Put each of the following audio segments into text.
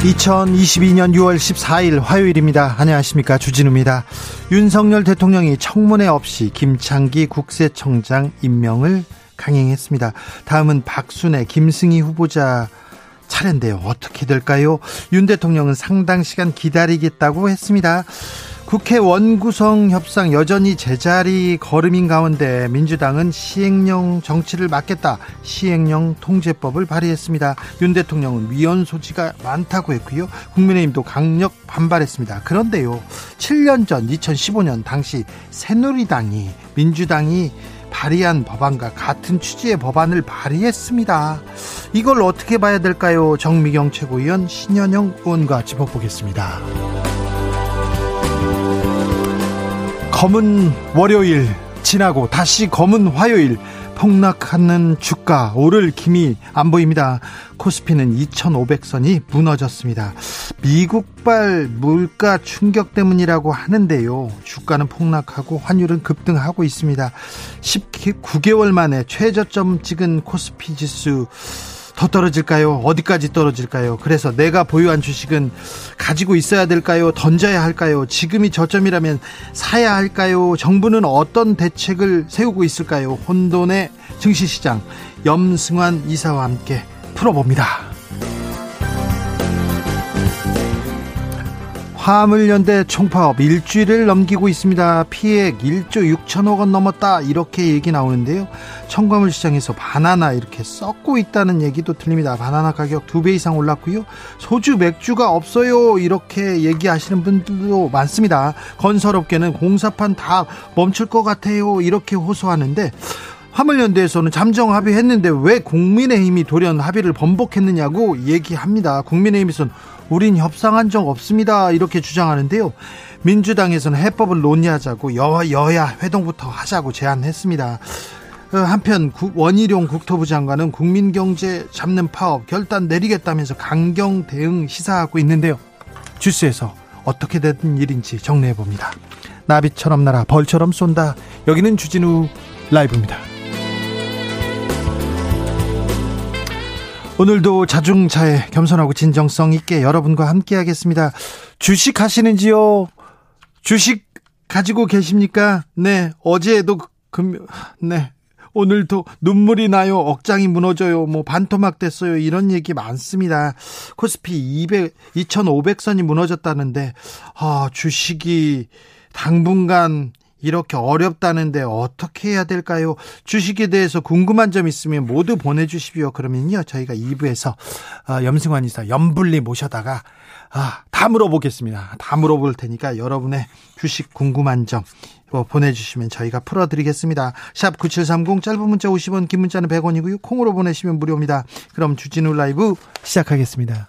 2022년 6월 14일 화요일입니다. 안녕하십니까. 주진우입니다. 윤석열 대통령이 청문회 없이 김창기 국세청장 임명을 강행했습니다. 다음은 박순애, 김승희 후보자 차례인데요. 어떻게 될까요? 윤 대통령은 상당 시간 기다리겠다고 했습니다. 국회 원구성 협상 여전히 제자리 걸음인 가운데 민주당은 시행령 정치를 막겠다 시행령 통제법을 발의했습니다. 윤 대통령은 위헌 소지가 많다고 했고요. 국민의힘도 강력 반발했습니다. 그런데요. 7년 전 2015년 당시 새누리당이 민주당이 발의한 법안과 같은 취지의 법안을 발의했습니다. 이걸 어떻게 봐야 될까요? 정미경 최고위원 신현영 의원과 짚어보겠습니다. 검은 월요일 지나고 다시 검은 화요일 폭락하는 주가 오를 김이 안 보입니다. 코스피는 2,500선이 무너졌습니다. 미국발 물가 충격 때문이라고 하는데요. 주가는 폭락하고 환율은 급등하고 있습니다. 19개월 만에 최저점 찍은 코스피 지수 더 떨어질까요? 어디까지 떨어질까요? 그래서 내가 보유한 주식은 가지고 있어야 될까요? 던져야 할까요? 지금이 저점이라면 사야 할까요? 정부는 어떤 대책을 세우고 있을까요? 혼돈의 증시시장 염승환 이사와 함께 풀어봅니다. 화물연대 총파업 일주일을 넘기고 있습니다. 피해액 1조 6천억 원 넘었다 이렇게 얘기 나오는데요. 청과물 시장에서 바나나 이렇게 썩고 있다는 얘기도 들립니다. 바나나 가격 두 배 이상 올랐고요. 소주 맥주가 없어요 이렇게 얘기하시는 분들도 많습니다. 건설업계는 공사판 다 멈출 것 같아요 이렇게 호소하는데 화물연대에서는 잠정 합의했는데 왜 국민의힘이 돌연 합의를 번복했느냐고 얘기합니다. 국민의힘에서는 우린 협상한 적 없습니다. 이렇게 주장하는데요. 민주당에서는 해법을 논의하자고 여, 여야 회동부터 하자고 제안했습니다. 어, 한편 원희룡 국토부 장관은 국민 경제 잡는 파업 결단 내리겠다면서 강경 대응 시사하고 있는데요. 주스에서 어떻게 된 일인지 정리해 봅니다. 나비처럼 날아 벌처럼 쏜다. 여기는 주진우 라이브입니다. 오늘도 자중차에 겸손하고 진정성 있게 여러분과 함께 하겠습니다. 주식 하시는지요? 주식 가지고 계십니까? 네, 어제도 금, 네. 오늘도 눈물이 나요. 억장이 무너져요. 뭐 반토막 됐어요. 이런 얘기 많습니다. 코스피 200, 2,500선이 무너졌다는데, 아, 주식이 당분간 이렇게 어렵다는데 어떻게 해야 될까요? 주식에 대해서 궁금한 점 있으면 모두 보내주십시오. 그러면요, 저희가 2부에서 어, 염승환 이사 염불리 모셔다가 아, 다 물어보겠습니다. 다 물어볼 테니까 여러분의 주식 궁금한 점뭐 보내주시면 저희가 풀어드리겠습니다. 샵 9730 짧은 문자 50원 긴 문자는 100원이고요. 콩으로 보내시면 무료입니다. 그럼 주진우 라이브 시작하겠습니다.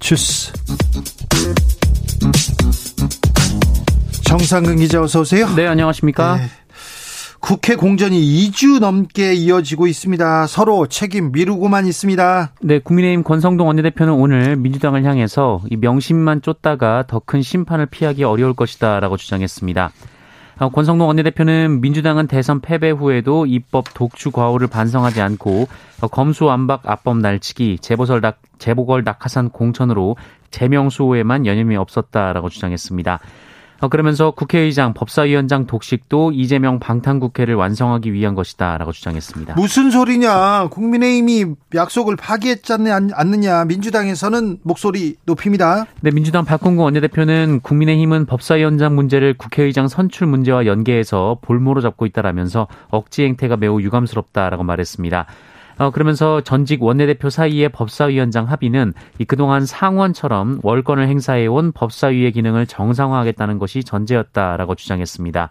주스. 정상근 기자 어서 오세요. 네, 안녕하십니까? 네. 국회 공전이 2주 넘게 이어지고 있습니다. 서로 책임 미루고만 있습니다. 네, 국민의힘 권성동 원내대표는 오늘 민주당을 향해서 이 명심만 쫓다가 더 큰 심판을 피하기 어려울 것이다라고 주장했습니다. 어, 권성동 원내대표는 민주당은 대선 패배 후에도 입법 독주 과오를 반성하지 않고 어, 검수완박 압법 날치기 재보설 낙, 재보궐 낙하산 공천으로 재명수호에만 여념이 없었다라고 주장했습니다. 어, 그러면서 국회의장, 법사위원장 독식도 이재명 방탄국회를 완성하기 위한 것이다라고 주장했습니다. 무슨 소리냐? 국민의힘이 약속을 파기했지 않느냐? 민주당에서는 목소리 높입니다. 네, 민주당 박홍구 원내대표는 국민의힘은 법사위원장 문제를 국회의장 선출 문제와 연계해서 볼모로 잡고 있다라면서 억지 행태가 매우 유감스럽다라고 말했습니다. 어, 그러면서 전직 원내대표 사이의 법사위원장 합의는 이 그동안 상원처럼 월권을 행사해온 법사위의 기능을 정상화하겠다는 것이 전제였다라고 주장했습니다.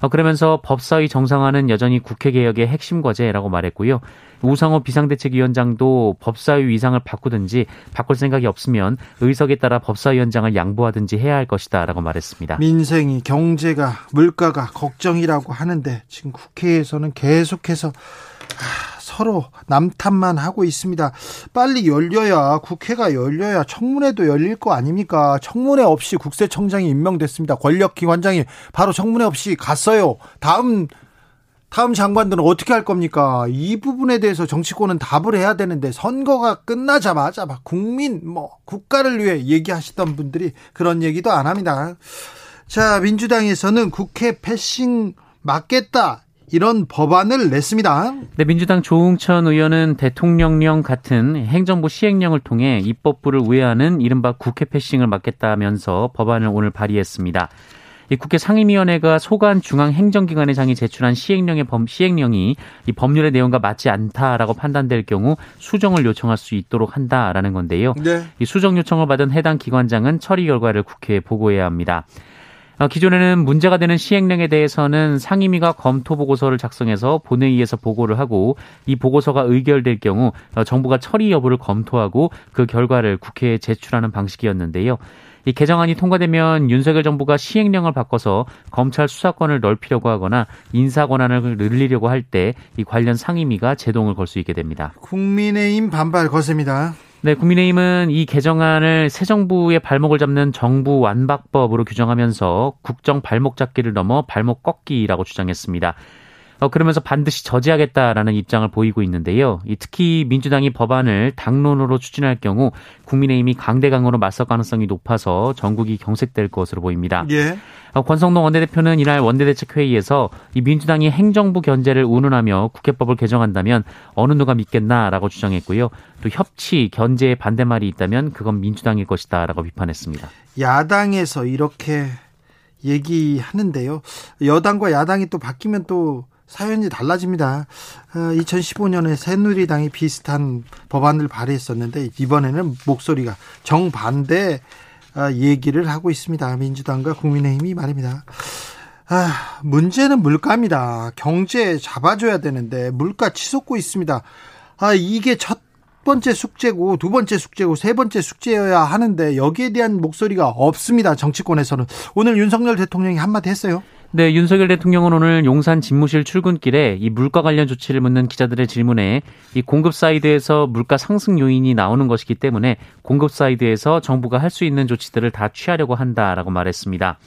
어, 그러면서 법사위 정상화는 여전히 국회 개혁의 핵심 과제라고 말했고요. 우상호 비상대책위원장도 법사위 위상을 바꾸든지 바꿀 생각이 없으면 의석에 따라 법사위원장을 양보하든지 해야 할 것이다라고 말했습니다. 민생이 경제가 물가가 걱정이라고 하는데 지금 국회에서는 계속해서 서로 남탓만 하고 있습니다. 빨리 열려야 국회가 열려야 청문회도 열릴 거 아닙니까? 청문회 없이 국세청장이 임명됐습니다. 권력기관장이 바로 청문회 없이 갔어요. 다음 다음 장관들은 어떻게 할 겁니까? 이 부분에 대해서 정치권은 답을 해야 되는데 선거가 끝나자마자 막 국민 뭐 국가를 위해 얘기하시던 분들이 그런 얘기도 안 합니다. 자, 민주당에서는 국회 패싱 맞겠다. 이런 법안을 냈습니다. 네, 민주당 조웅천 의원은 대통령령 같은 행정부 시행령을 통해 입법부를 우회하는 이른바 국회 패싱을 막겠다면서 법안을 오늘 발의했습니다. 이 국회 상임위원회가 소관 중앙 행정기관의 장이 제출한 시행령의 범, 시행령이 이 법률의 내용과 맞지 않다라고 판단될 경우 수정을 요청할 수 있도록 한다라는 건데요. 네. 이 수정 요청을 받은 해당 기관장은 처리 결과를 국회에 보고해야 합니다. 어, 기존에는 문제가 되는 시행령에 대해서는 상임위가 검토 보고서를 작성해서 본회의에서 보고를 하고 이 보고서가 의결될 경우 어, 정부가 처리 여부를 검토하고 그 결과를 국회에 제출하는 방식이었는데요. 이 개정안이 통과되면 윤석열 정부가 시행령을 바꿔서 검찰 수사권을 넓히려고 하거나 인사 권한을 늘리려고 할 때 이 관련 상임위가 제동을 걸 수 있게 됩니다. 국민의힘 반발 거셉니다. 네, 국민의힘은 이 개정안을 새 정부의 발목을 잡는 정부 완박법으로 규정하면서 국정 발목 잡기를 넘어 발목 꺾기라고 주장했습니다. 어, 그러면서 반드시 저지하겠다라는 입장을 보이고 있는데요. 이 특히 민주당이 법안을 당론으로 추진할 경우 국민의힘이 강대강으로 맞설 가능성이 높아서 전국이 경색될 것으로 보입니다. 예. 어, 권성동 원내대표는 이날 원내대책회의에서 이 민주당이 행정부 견제를 운운하며 국회법을 개정한다면 어느 누가 믿겠나라고 주장했고요. 또 협치, 견제에 반대말이 있다면 그건 민주당일 것이다라고 비판했습니다. 야당에서 이렇게 얘기하는데요. 여당과 야당이 또 바뀌면 또 사연이 달라집니다. 2015년에 어, 새누리당이 비슷한 법안을 발의했었는데 이번에는 목소리가 정반대 어, 얘기를 하고 있습니다. 민주당과 국민의힘이 말입니다. 아, 문제는 물가입니다. 경제 잡아줘야 되는데 물가 치솟고 있습니다. 아, 이게 첫 번째 숙제고 두 번째 숙제고 세 번째 숙제여야 하는데 여기에 대한 목소리가 없습니다. 정치권에서는 오늘 윤석열 대통령이 한마디 했어요. 네, 윤석열 대통령은 오늘 용산 집무실 출근길에 이 물가 관련 조치를 묻는 기자들의 질문에 이 공급 사이드에서 물가 상승 요인이 나오는 것이기 때문에 공급 사이드에서 정부가 할 수 있는 조치들을 다 취하려고 한다라고 말했습니다.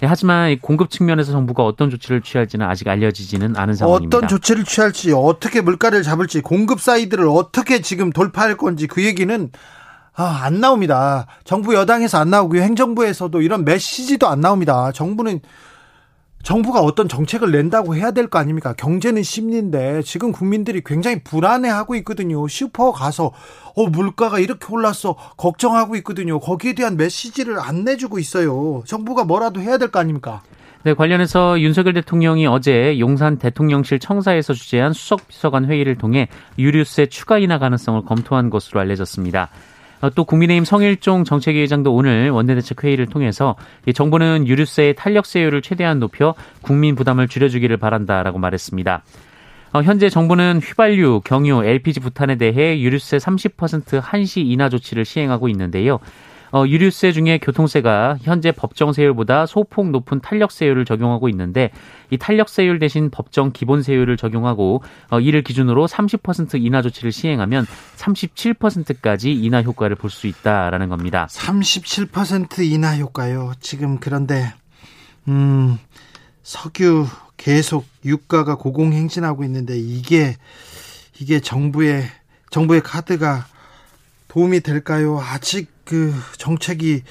네, 하지만 공급 측면에서 정부가 어떤 조치를 취할지는 아직 알려지지는 않은 상황입니다. 어떤 조치를 취할지, 어떻게 물가를 잡을지, 공급 사이드를 어떻게 지금 돌파할 건지 그 얘기는 아, 안 나옵니다. 정부 여당에서 안 나오고요. 행정부에서도 이런 메시지도 안 나옵니다. 정부는 정부가 어떤 정책을 낸다고 해야 될 거 아닙니까? 경제는 심리인데 지금 국민들이 굉장히 불안해하고 있거든요. 슈퍼 가서 어 물가가 이렇게 올랐어 걱정하고 있거든요. 거기에 대한 메시지를 안 내주고 있어요. 정부가 뭐라도 해야 될 거 아닙니까? 네, 관련해서 윤석열 대통령이 어제 용산 대통령실 청사에서 주재한 수석비서관 회의를 통해 유류세 추가 인하 가능성을 검토한 것으로 알려졌습니다. 어, 또 국민의힘 성일종 정책위의장도 오늘 원내대책 회의를 통해서 정부는 유류세의 탄력세율을 최대한 높여 국민 부담을 줄여주기를 바란다라고 말했습니다. 어, 현재 정부는 휘발유, 경유, LPG 부탄에 대해 유류세 30% 한시 인하 조치를 시행하고 있는데요. 어, 유류세 중에 교통세가 현재 법정세율보다 소폭 높은 탄력세율을 적용하고 있는데 이 탄력세율 대신 법정 기본세율을 적용하고 어, 이를 기준으로 30% 인하 조치를 시행하면 37%까지 인하 효과를 볼 수 있다라는 겁니다. 37% 인하 효과요. 지금 그런데 음 석유 계속 유가가 고공행진하고 있는데 이게 이게 정부의 정부의 카드가 도움이 될까요? 아직 그 정책이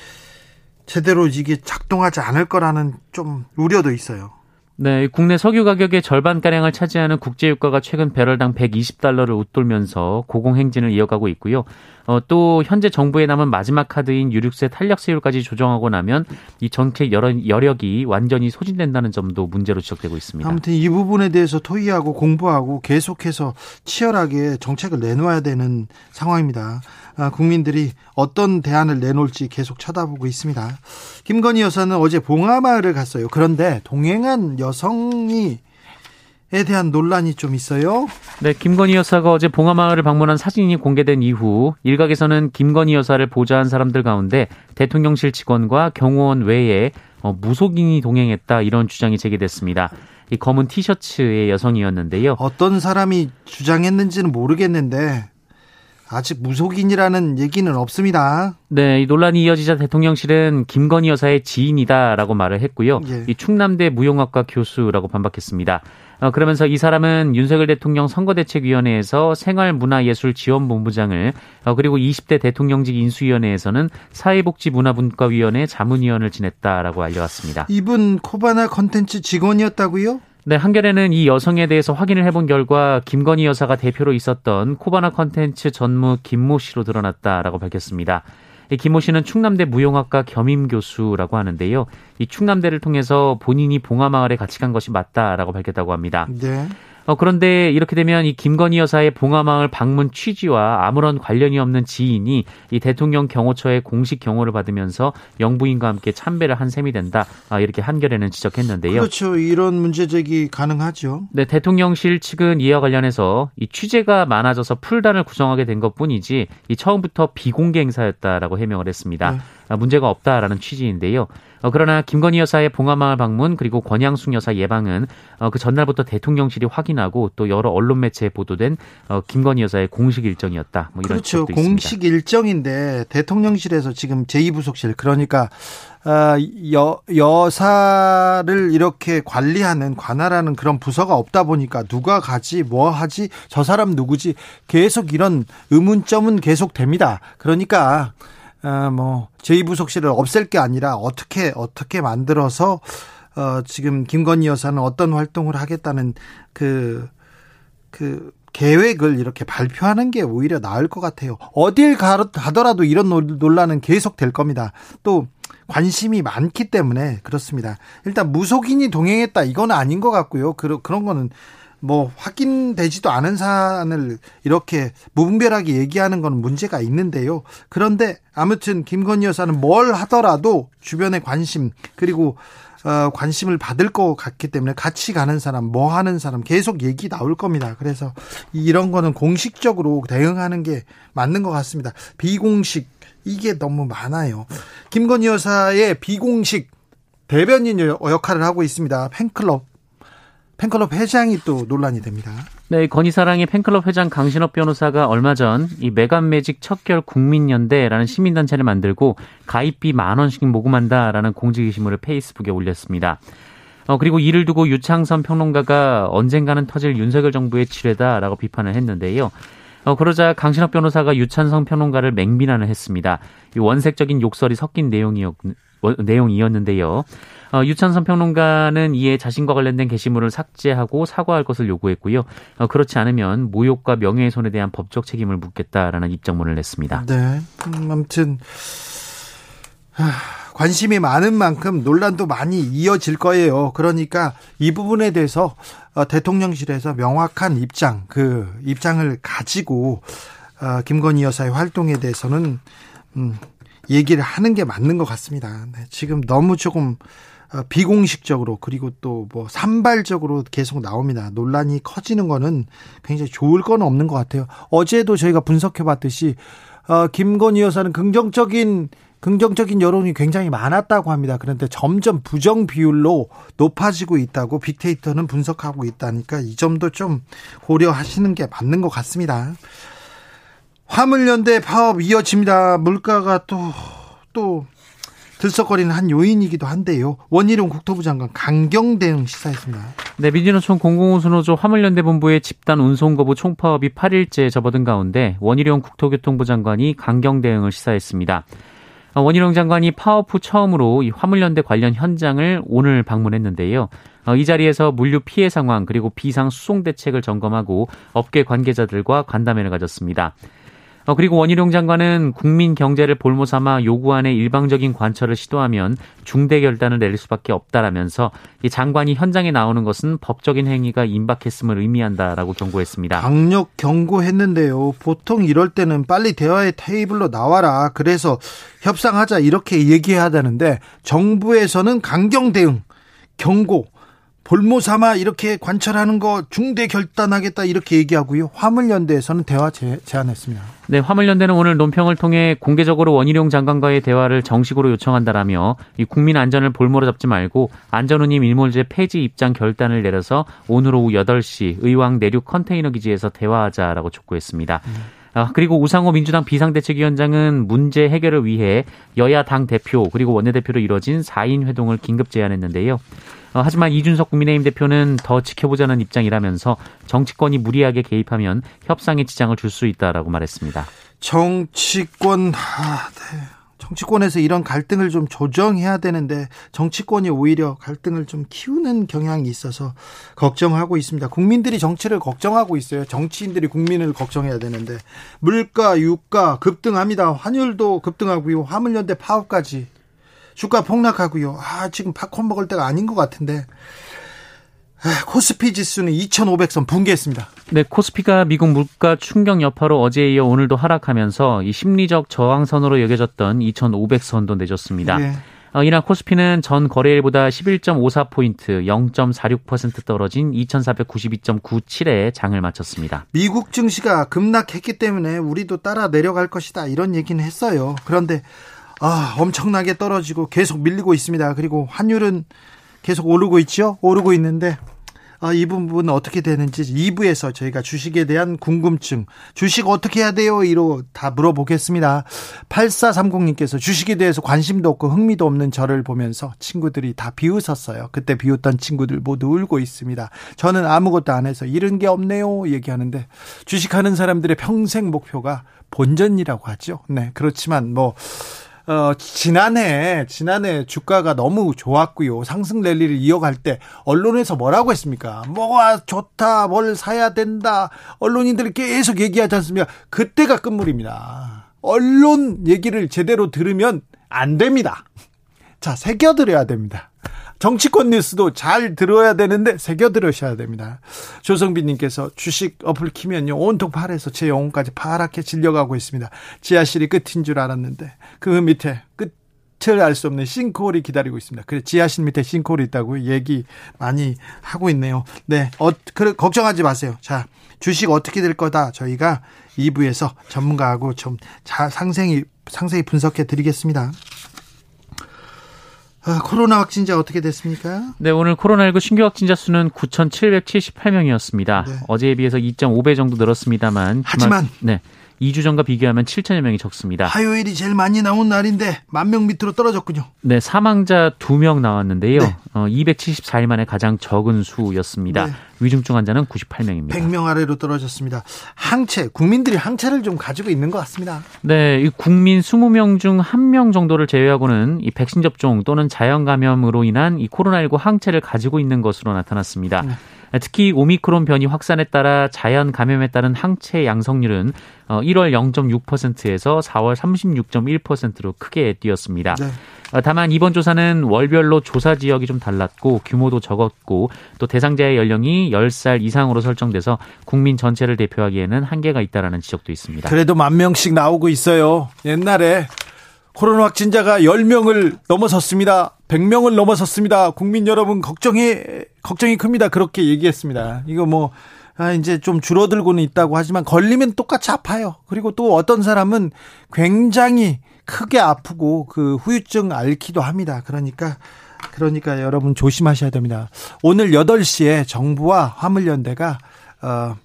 제대로 이게 작동하지 않을 거라는 좀 우려도 있어요. 네, 국내 석유 가격의 절반가량을 차지하는 국제유가가 최근 배럴당 120달러를 웃돌면서 고공행진을 이어가고 있고요. 어, 또 현재 정부에 남은 마지막 카드인 유류세 탄력세율까지 조정하고 나면 이 정책 여력이 완전히 소진된다는 점도 문제로 지적되고 있습니다. 아무튼 이 부분에 대해서 토의하고 공부하고 계속해서 치열하게 정책을 내놓아야 되는 상황입니다. 아, 국민들이 어떤 대안을 내놓을지 계속 쳐다보고 있습니다. 김건희 여사는 어제 봉하마을을 갔어요. 그런데 동행한 여성이 에 대한 논란이 좀 있어요. 네, 김건희 여사가 어제 봉하마을을 방문한 사진이 공개된 이후 일각에서는 김건희 여사를 보좌한 사람들 가운데 대통령실 직원과 경호원 외에 어, 무속인이 동행했다 이런 주장이 제기됐습니다. 이 검은 티셔츠의 여성이었는데요. 어떤 사람이 주장했는지는 모르겠는데 아직 무속인이라는 얘기는 없습니다. 네, 이 논란이 이어지자 대통령실은 김건희 여사의 지인이다라고 말을 했고요. 예. 이 충남대 무용학과 교수라고 반박했습니다. 어, 그러면서 이 사람은 윤석열 대통령 선거대책위원회에서 생활문화예술지원본부장을 어, 그리고 20대 대통령직 인수위원회에서는 사회복지문화분과위원회 자문위원을 지냈다라고 알려왔습니다. 이분 코바나 컨텐츠 직원이었다고요? 네, 한겨레는 이 여성에 대해서 확인을 해본 결과 김건희 여사가 대표로 있었던 코바나 컨텐츠 전무 김모 씨로 드러났다라고 밝혔습니다. 이 김모 씨는 충남대 무용학과 겸임 교수라고 하는데요. 이 충남대를 통해서 본인이 봉하마을에 같이 간 것이 맞다라고 밝혔다고 합니다. 네. 어, 그런데 이렇게 되면 이 김건희 여사의 봉화마을 방문 취지와 아무런 관련이 없는 지인이 이 대통령 경호처의 공식 경호를 받으면서 영부인과 함께 참배를 한 셈이 된다. 아, 이렇게 한겨레는 지적했는데요. 그렇죠. 이런 문제 제기 가능하죠. 네, 대통령실 측은 이와 관련해서 이 취재가 많아져서 풀단을 구성하게 된 것뿐이지 이 처음부터 비공개 행사였다라고 해명을 했습니다. 네. 아, 문제가 없다라는 취지인데요. 어, 그러나 김건희 여사의 봉화마을 방문 그리고 권양숙 여사 예방은 어, 그 전날부터 대통령실이 확인하고 또 여러 언론 매체에 보도된 어, 김건희 여사의 공식 일정이었다. 뭐 이런 그렇죠. 공식 있습니다. 일정인데 대통령실에서 지금 제2부속실 그러니까 어, 여, 여사를 이렇게 관리하는 관할하는 그런 부서가 없다 보니까 누가 가지 뭐 하지 저 사람 누구지 계속 이런 의문점은 계속 됩니다. 그러니까 어, 뭐 제2부속실을 없앨 게 아니라 어떻게 어떻게 만들어서 어, 지금 김건희 여사는 어떤 활동을 하겠다는 그, 그, 계획을 이렇게 발표하는 게 오히려 나을 것 같아요. 어딜 가더라도 이런 논란은 계속 될 겁니다. 또 관심이 많기 때문에 그렇습니다. 일단 무속인이 동행했다 이건 아닌 것 같고요. 그런 그런 거는 뭐 확인되지도 않은 사안을 이렇게 무분별하게 얘기하는 건 문제가 있는데요. 그런데 아무튼 김건희 여사는 뭘 하더라도 주변의 관심 그리고 어, 관심을 받을 것 같기 때문에 같이 가는 사람, 뭐 하는 사람 계속 얘기 나올 겁니다. 그래서 이런 거는 공식적으로 대응하는 게 맞는 것 같습니다. 비공식 이게 너무 많아요. 김건희 여사의 비공식 대변인 역할을 하고 있습니다. 팬클럽 팬클럽 회장이 또 논란이 됩니다. 네, 건희사랑의 팬클럽 회장 강신업 변호사가 얼마 전이 메간 매직 척결 국민연대라는 시민단체를 만들고 가입비 만 원씩 모금한다라는 공지 게시물을 페이스북에 올렸습니다. 어, 그리고 이를 두고 유창선 평론가가 언젠가는 터질 윤석열 정부의 지뢰다라고 비판을 했는데요. 어, 그러자 강신업 변호사가 유찬성 평론가를 맹비난을 했습니다. 이 원색적인 욕설이 섞인 내용이었, 내용이었는데요. 어, 유찬선 평론가는 이에 자신과 관련된 게시물을 삭제하고 사과할 것을 요구했고요. 어, 그렇지 않으면 모욕과 명예훼손에 대한 법적 책임을 묻겠다라는 입장문을 냈습니다. 네. 음, 아무튼 하, 관심이 많은 만큼 논란도 많이 이어질 거예요. 그러니까 이 부분에 대해서 어, 대통령실에서 명확한 입장, 그 입장을 가지고 어, 김건희 여사의 활동에 대해서는 음, 얘기를 하는 게 맞는 것 같습니다. 네, 지금 너무 조금 어, 비공식적으로 그리고 또 뭐 산발적으로 계속 나옵니다. 논란이 커지는 거는 굉장히 좋을 건 없는 것 같아요. 어제도 저희가 분석해 봤듯이 어, 김건희 여사는 긍정적인 긍정적인 여론이 굉장히 많았다고 합니다. 그런데 점점 부정 비율로 높아지고 있다고 빅데이터는 분석하고 있다니까 이 점도 좀 고려하시는 게 맞는 것 같습니다. 화물연대 파업 이어집니다. 물가가 또, 또, 들썩거리는 한 요인이기도 한데요. 원희룡 국토부 장관 강경 대응 시사했습니다. 네, 민주노총 공공운수노조 화물연대 본부의 집단 운송 거부 총파업이 8일째 접어든 가운데 원희룡 국토교통부 장관이 강경 대응을 시사했습니다. 어, 원희룡 장관이 파업 후 처음으로 이 화물연대 관련 현장을 오늘 방문했는데요. 어, 이 자리에서 물류 피해 상황 그리고 비상 수송 대책을 점검하고 업계 관계자들과 간담회를 가졌습니다. 어, 그리고 원희룡 장관은 국민 경제를 볼모 삼아 요구안의 일방적인 관철을 시도하면 중대 결단을 내릴 수밖에 없다라면서 이 장관이 현장에 나오는 것은 법적인 행위가 임박했음을 의미한다라고 경고했습니다. 강력 경고했는데요. 보통 이럴 때는 빨리 대화의 테이블로 나와라. 그래서 협상하자 이렇게 얘기해야 되는데 정부에서는 강경 대응, 경고, 볼모 삼아 이렇게 관철하는 거 중대 결단하겠다 이렇게 얘기하고요. 화물연대에서는 대화 제, 제안했습니다. 네, 화물연대는 오늘 논평을 통해 공개적으로 원희룡 장관과의 대화를 정식으로 요청한다라며 이 국민 안전을 볼모로 잡지 말고 안전운임 일몰제 폐지 입장 결단을 내려서 오늘 오후 8시 의왕 내륙 컨테이너 기지에서 대화하자라고 촉구했습니다. 음. 아, 그리고 우상호 민주당 비상대책위원장은 문제 해결을 위해 여야 당 대표 그리고 원내대표로 이뤄진 4인 회동을 긴급 제안했는데요. 어, 하지만 이준석 국민의힘 대표는 더 지켜보자는 입장이라면서 정치권이 무리하게 개입하면 협상에 지장을 줄 수 있다라고 말했습니다. 정치권 아, 네. 정치권에서 이런 갈등을 좀 조정해야 되는데 정치권이 오히려 갈등을 좀 키우는 경향이 있어서 걱정하고 있습니다. 국민들이 정치를 걱정하고 있어요. 정치인들이 국민을 걱정해야 되는데 물가, 유가 급등합니다. 환율도 급등하고요. 화물연대 파업까지 주가 폭락하고요. 아, 지금 팝콘 먹을 때가 아닌 것 같은데. 아, 코스피 지수는 2,500선 붕괴했습니다. 네, 코스피가 미국 물가 충격 여파로 어제에 이어 오늘도 하락하면서 이 심리적 저항선으로 여겨졌던 2,500선도 내줬습니다. 네. 어, 이날 코스피는 전 거래일보다 11.54포인트 0.46% 떨어진 2,492.97에 장을 마쳤습니다. 미국 증시가 급락했기 때문에 우리도 따라 내려갈 것이다 이런 얘기는 했어요. 그런데 아, 엄청나게 떨어지고 계속 밀리고 있습니다. 그리고 환율은 계속 오르고 있죠? 오르고 있는데 아, 이 부분 어떻게 되는지 2부에서 저희가 주식에 대한 궁금증, 주식 어떻게 해야 돼요? 이로 다 물어보겠습니다. 8430님께서 주식에 대해서 관심도 없고 흥미도 없는 저를 보면서 친구들이 다 비웃었어요. 그때 비웃던 친구들 모두 울고 있습니다. 저는 아무것도 안 해서 잃은 게 없네요. 얘기하는데 주식하는 사람들의 평생 목표가 본전이라고 하죠. 네, 그렇지만 뭐 어, 지난해, 지난해 주가가 너무 좋았고요. 상승 랠리를 이어갈 때 언론에서 뭐라고 했습니까? 뭐가 좋다, 뭘 사야 된다. 언론인들이 계속 얘기하지 않습니까? 그때가 끝물입니다. 언론 얘기를 제대로 들으면 안 됩니다. 자, 새겨드려야 됩니다. 정치권 뉴스도 잘 들어야 되는데 새겨 들으셔야 됩니다. 조성빈님께서 주식 어플 키면요 온통 파래서 제 영혼까지 파랗게 질려가고 있습니다. 지하실이 끝인 줄 알았는데 그 밑에 끝. 을 알 수 없는 싱크홀이 기다리고 있습니다. 그래 지하실 밑에 싱크홀이 있다고 얘기 많이 하고 있네요. 네, 어, 그래 걱정하지 마세요. 자, 주식 어떻게 될 거다 저희가 2부에서 전문가하고 좀 자, 상생히 상세히 분석해 드리겠습니다. 아, 코로나 확진자 어떻게 됐습니까? 네, 오늘 코로나19 신규 확진자 수는 9,778명이었습니다. 네. 어제에 비해서 2.5배 정도 늘었습니다만. 하지만, 네. 2주 전과 비교하면 7천여 명이 적습니다. 화요일이 제일 많이 나온 날인데 만 명 밑으로 떨어졌군요. 네, 사망자 2명 나왔는데요. 네. 어, 274일 만에 가장 적은 수였습니다. 네. 위중증 환자는 98명입니다. 100명 아래로 떨어졌습니다. 항체, 국민들이 항체를 좀 가지고 있는 것 같습니다. 네, 이 국민 20명 중 1명 정도를 제외하고는 이 백신 접종 또는 자연 감염으로 인한 이 코로나19 항체를 가지고 있는 것으로 나타났습니다. 네. 특히 오미크론 변이 확산에 따라 자연 감염에 따른 항체 양성률은 1월 어, 0.6%에서 4월 36.1%로 크게 뛰었습니다. 네. 어, 다만 이번 조사는 월별로 조사 지역이 좀 달랐고 규모도 적었고 또 대상자의 연령이 10살 이상으로 설정돼서 국민 전체를 대표하기에는 한계가 있다라는 지적도 있습니다. 그래도 만 명씩 나오고 있어요. 옛날에 코로나 확진자가 10명을 넘어섰습니다. 100명을 넘어섰습니다. 국민 여러분 걱정이 걱정이 큽니다. 그렇게 얘기했습니다. 이거 뭐 아, 이제 좀 줄어들고는 있다고 하지만 걸리면 똑같이 아파요. 그리고 또 어떤 사람은 굉장히 크게 아프고 그 후유증 앓기도 합니다. 그러니까 그러니까 여러분 조심하셔야 됩니다. 오늘 8시에 정부와 화물연대가 어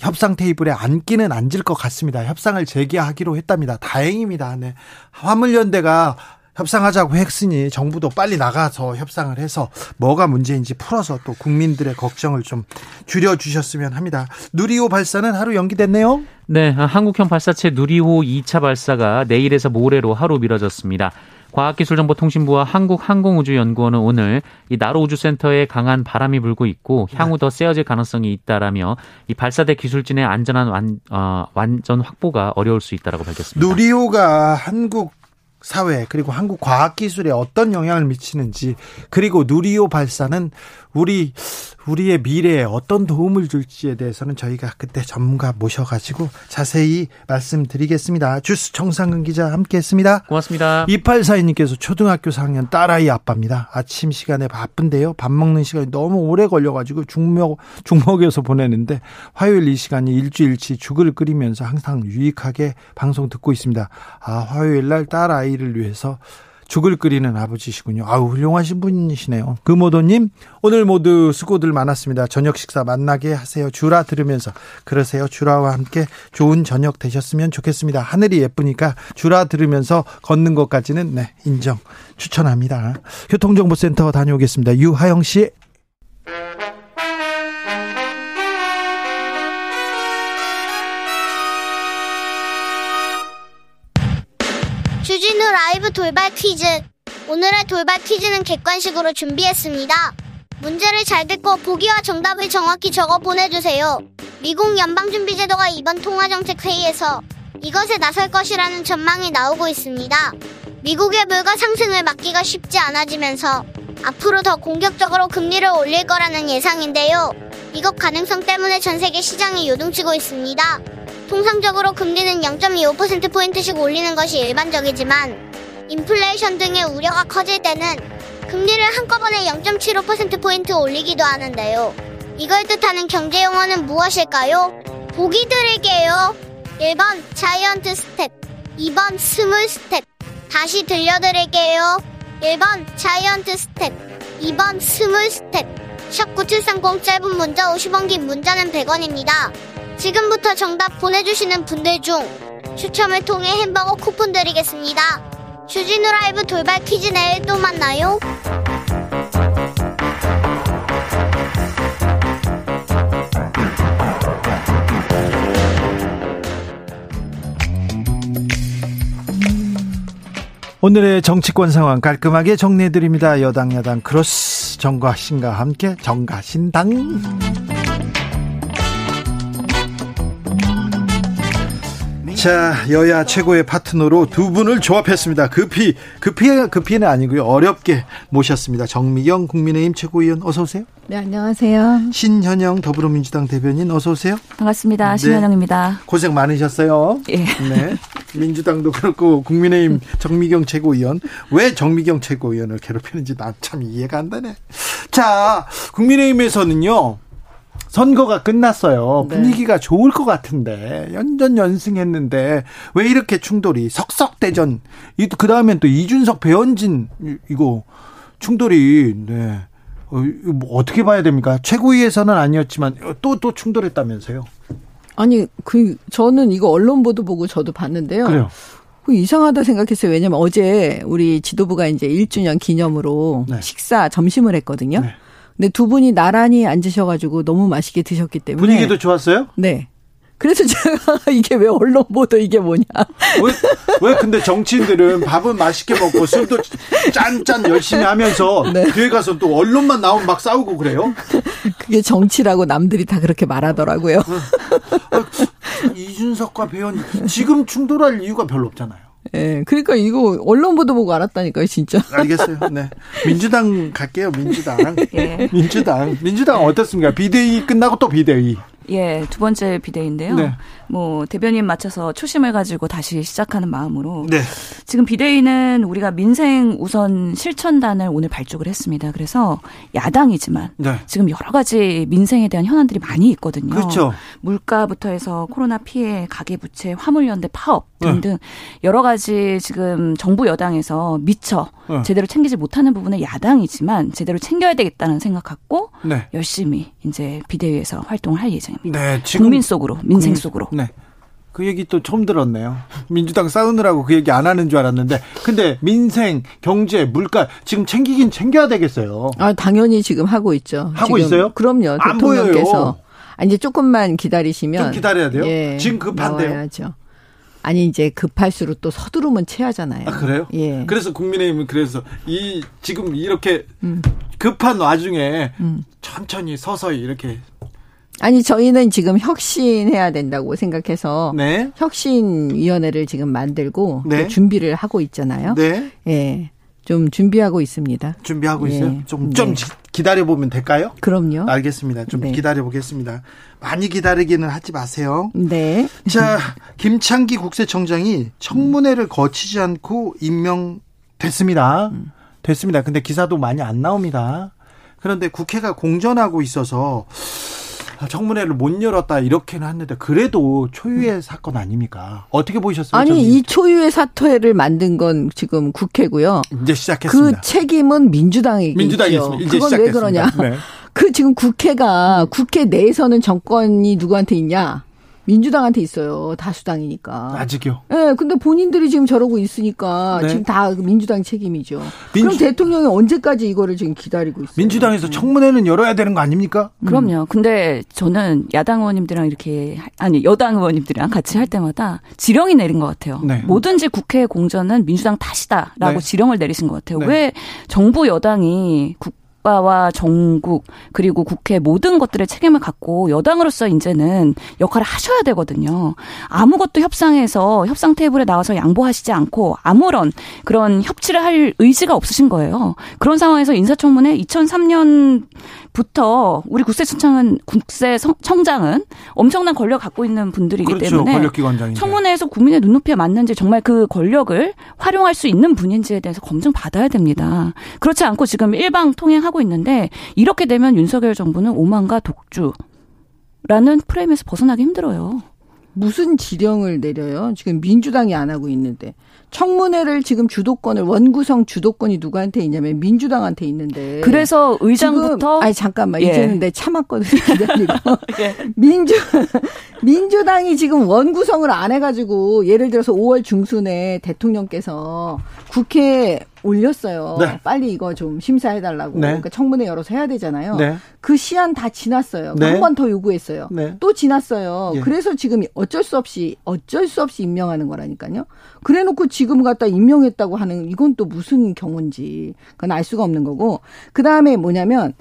협상 테이블에 앉기는 앉을 것 같습니다. 협상을 재개하기로 했답니다. 다행입니다. 네. 화물연대가 협상하자고 했으니 정부도 빨리 나가서 협상을 해서 뭐가 문제인지 풀어서 또 국민들의 걱정을 좀 줄여주셨으면 합니다. 누리호 발사는 하루 연기됐네요. 네, 한국형 발사체 누리호 2차 발사가 내일에서 모레로 하루 미뤄졌습니다. 과학기술정보통신부와 한국항공우주연구원은 오늘 이 나로 우주센터에 강한 바람이 불고 있고 향후 더 세어질 가능성이 있다라며 이 발사대 기술진의 안전한 완, 어, 완전 확보가 어려울 수 있다라고 밝혔습니다. 누리호가 한국 사회 그리고 한국 과학 기술에 어떤 영향을 미치는지 그리고 누리호 발사는 우리 우리의 미래에 어떤 도움을 줄지에 대해서는 저희가 그때 전문가 모셔가지고 자세히 말씀드리겠습니다. 주스 정상근 기자 함께했습니다. 고맙습니다. 2842님께서 초등학교 4학년 딸아이 아빠입니다. 아침 시간에 바쁜데요. 밥 먹는 시간이 너무 오래 걸려가지고 중먹 중먹여서 보내는데 화요일 이 시간이 일주일치 죽을 끓이면서 항상 유익하게 방송 듣고 있습니다. 아 화요일 날 딸아이를 위해서 죽을 끓이는 아버지시군요. 아우 훌륭하신 분이시네요. 금오도님 오늘 모두 수고들 많았습니다. 저녁 식사 만나게 하세요. 주라 들으면서 그러세요. 주라와 함께 좋은 저녁 되셨으면 좋겠습니다. 하늘이 예쁘니까 주라 들으면서 걷는 것까지는 네 인정 추천합니다. 교통정보센터 다녀오겠습니다. 유하영 씨. 돌발 퀴즈. 오늘의 돌발 퀴즈는 객관식으로 준비했습니다. 문제를 잘 듣고 보기와 정답을 정확히 적어 보내주세요. 미국 연방준비제도가 이번 통화정책회의에서 이것에 나설 것이라는 전망이 나오고 있습니다. 미국의 물가 상승을 막기가 쉽지 않아지면서 앞으로 더 공격적으로 금리를 올릴 거라는 예상인데요. 이것 가능성 때문에 전 세계 시장이 요동치고 있습니다. 통상적으로 금리는 0.25%포인트씩 올리는 것이 일반적이지만 인플레이션 등의 우려가 커질 때는 금리를 한꺼번에 0.75%포인트 올리기도 하는데요. 이걸 뜻하는 경제 용어는 무엇일까요? 보기 드릴게요. 1번 자이언트 스텝, 2번 스몰 스텝. 다시 들려드릴게요. 1번 자이언트 스텝, 2번 스몰 스텝. 샵9730 짧은 문자 50원 긴 문자는 100원입니다. 지금부터 정답 보내주시는 분들 중 추첨을 통해 햄버거 쿠폰 드리겠습니다. 주진우 라이브 돌발 퀴즈 내일 또 만나요. 오늘의 정치권 상황 깔끔하게 정리해드립니다. 여당 야당 크로스 정가신과 함께 정가신당. 자, 여야 최고의 파트너로 두 분을 조합했습니다. 급히, 급히, 급히는 아니고요. 어렵게 모셨습니다. 정미경 국민의힘 최고위원 어서오세요. 네, 안녕하세요. 신현영 더불어민주당 대변인 어서오세요. 반갑습니다. 네. 신현영입니다. 고생 많으셨어요. 예. 네. 민주당도 그렇고 국민의힘 정미경 최고위원. 왜 정미경 최고위원을 괴롭히는지 난 참 이해가 안 되네. 자, 국민의힘에서는요. 선거가 끝났어요. 네. 분위기가 좋을 것 같은데 연전 연승했는데 왜 이렇게 충돌이 석석대전 그 다음엔 또 이준석 배현진 이거 충돌이 네. 어, 뭐 어떻게 봐야 됩니까? 최고위에서는 아니었지만 또또 충돌했다면서요? 아니 그 저는 이거 언론 보도 보고 저도 봤는데요. 그래요. 그 이상하다 생각했어요. 왜냐면 어제 우리 지도부가 이제 1주년 기념으로 네. 식사 점심을 했거든요. 네. 근데 두 분이 나란히 앉으셔가지고 너무 맛있게 드셨기 때문에 분위기도 좋았어요? 네. 그래서 제가 이게 왜 언론 보도 이게 뭐냐? 왜, 왜 근데 정치인들은 밥은 맛있게 먹고 술도 짠짠 열심히 하면서 네. 뒤에 가서 또 언론만 나오면 막 싸우고 그래요? 그게 정치라고 남들이 다 그렇게 말하더라고요. 아, 이준석과 배현 지금 충돌할 이유가 별로 없잖아요. 예, 그러니까 이거 언론 보도 보고 알았다니까요, 진짜. 알겠어요. 네. 민주당 갈게요, 민주당. 예. 민주당. 민주당 어떻습니까? 비대위 끝나고 또 비대위. 예, 두 번째 비대위인데요. 네. 뭐 대변인 맞춰서 초심을 가지고 다시 시작하는 마음으로 네. 지금 비대위는 우리가 민생 우선 실천단을 오늘 발족을 했습니다. 그래서 야당이지만 네. 지금 여러 가지 민생에 대한 현안들이 많이 있거든요. 그렇죠. 물가부터 해서 코로나 피해, 가계 부채, 화물 연대 파업 등등 네. 여러 가지 지금 정부 여당에서 미처 네. 제대로 챙기지 못하는 부분은 야당이지만 제대로 챙겨야 되겠다는 생각 갖고 네. 열심히 이제 비대위에서 활동을 할 예정 입니다. 네, 국민 속으로 민생 국민, 속으로. 네. 그 얘기 또 처음 들었네요. 민주당 싸우느라고 그 얘기 안 하는 줄 알았는데. 근데 민생, 경제, 물가 지금 챙기긴 챙겨야 되겠어요. 아, 당연히 지금 하고 있죠. 하고 있어요? 그럼요. 대통령께서. 아, 이제 조금만 기다리시면. 좀 기다려야 돼요? 예, 지금 급한데요? 나와야죠. 아니 이제 급할수록 또 서두르면 체하잖아요. 아 그래요? 예. 그래서 국민의힘은 그래서 이 지금 이렇게 음. 급한 와중에 음. 천천히 서서히 이렇게 아니 저희는 지금 혁신해야 된다고 생각해서 네. 혁신위원회를 지금 만들고 네. 준비를 하고 있잖아요. 네. 예. 좀 준비하고 있습니다. 준비하고 예. 있어요? 좀, 네. 좀 기다려 보면 될까요? 그럼요. 알겠습니다. 좀 네. 기다려 보겠습니다. 많이 기다리기는 하지 마세요. 네. 자, 김창기 국세청장이 청문회를 거치지 않고 임명됐습니다. 음. 됐습니다. 근데 기사도 많이 안 나옵니다. 그런데 국회가 공전하고 있어서 아, 청문회를 못 열었다 이렇게는 했는데 그래도 초유의 음. 사건 아닙니까? 어떻게 보셨어요? 아니 이 초유의 사퇴를 만든 건 지금 국회고요. 이제 시작했습니다. 그 책임은 민주당에게 민주당이. 이제 그건 시작했습니다. 왜 그러냐? 네. 그 지금 국회가 국회 내에서는 정권이 누구한테 있냐? 민주당한테 있어요. 다수당이니까. 아직요? 예, 네, 근데 본인들이 지금 저러고 있으니까 네. 지금 다 민주당 책임이죠. 민주... 그럼 대통령이 언제까지 이거를 지금 기다리고 있어요? 민주당에서 청문회는 열어야 되는 거 아닙니까? 음. 그럼요. 근데 저는 야당 의원님들이랑 이렇게 아니 여당 의원님들이랑 같이 할 때마다 지령이 내린 것 같아요. 네. 뭐든지 국회 공전은 민주당 탓이다라고 네. 지령을 내리신 것 같아요. 네. 왜 정부 여당이 국 국가와 정국 그리고 국회 모든 것들의 책임을 갖고 여당으로서 이제는 역할을 하셔야 되거든요. 아무것도 협상에서 협상 테이블에 나와서 양보하시지 않고 아무런 그런 협치를 할 의지가 없으신 거예요. 그런 상황에서 인사청문회 2003년 부터 우리 국세청장은 국세청장은 엄청난 권력 갖고 있는 분들이기 그렇죠. 때문에 청문회에서 국민의 눈높이에 맞는지 정말 그 권력을 활용할 수 있는 분인지에 대해서 검증 받아야 됩니다. 그렇지 않고 지금 일방 통행하고 있는데 이렇게 되면 윤석열 정부는 오만과 독주라는 프레임에서 벗어나기 힘들어요. 무슨 지령을 내려요? 지금 민주당이 안 하고 있는데. 청문회를 지금 주도권을 원구성 주도권이 누구한테 있냐면 민주당한테 있는데. 그래서 의장부터 아니 잠깐만 예. 이제는 내 참았거든요. 예. 민주 민주당이 지금 원구성을 안 해 가지고 예를 들어서 5월 중순에 대통령께서 국회 올렸어요. 네. 빨리 이거 좀 심사해달라고. 네. 그러니까 청문회 열어서 해야 되잖아요. 네. 그 시한 다 지났어요. 네. 한번 더 요구했어요. 네. 또 지났어요. 예. 그래서 지금 어쩔 수 없이 어쩔 수 없이 임명하는 거라니까요. 그래놓고 지금 갖다 임명했다고 하는 이건 또 무슨 경우인지 그건 알 수가 없는 거고. 그 다음에 뭐냐면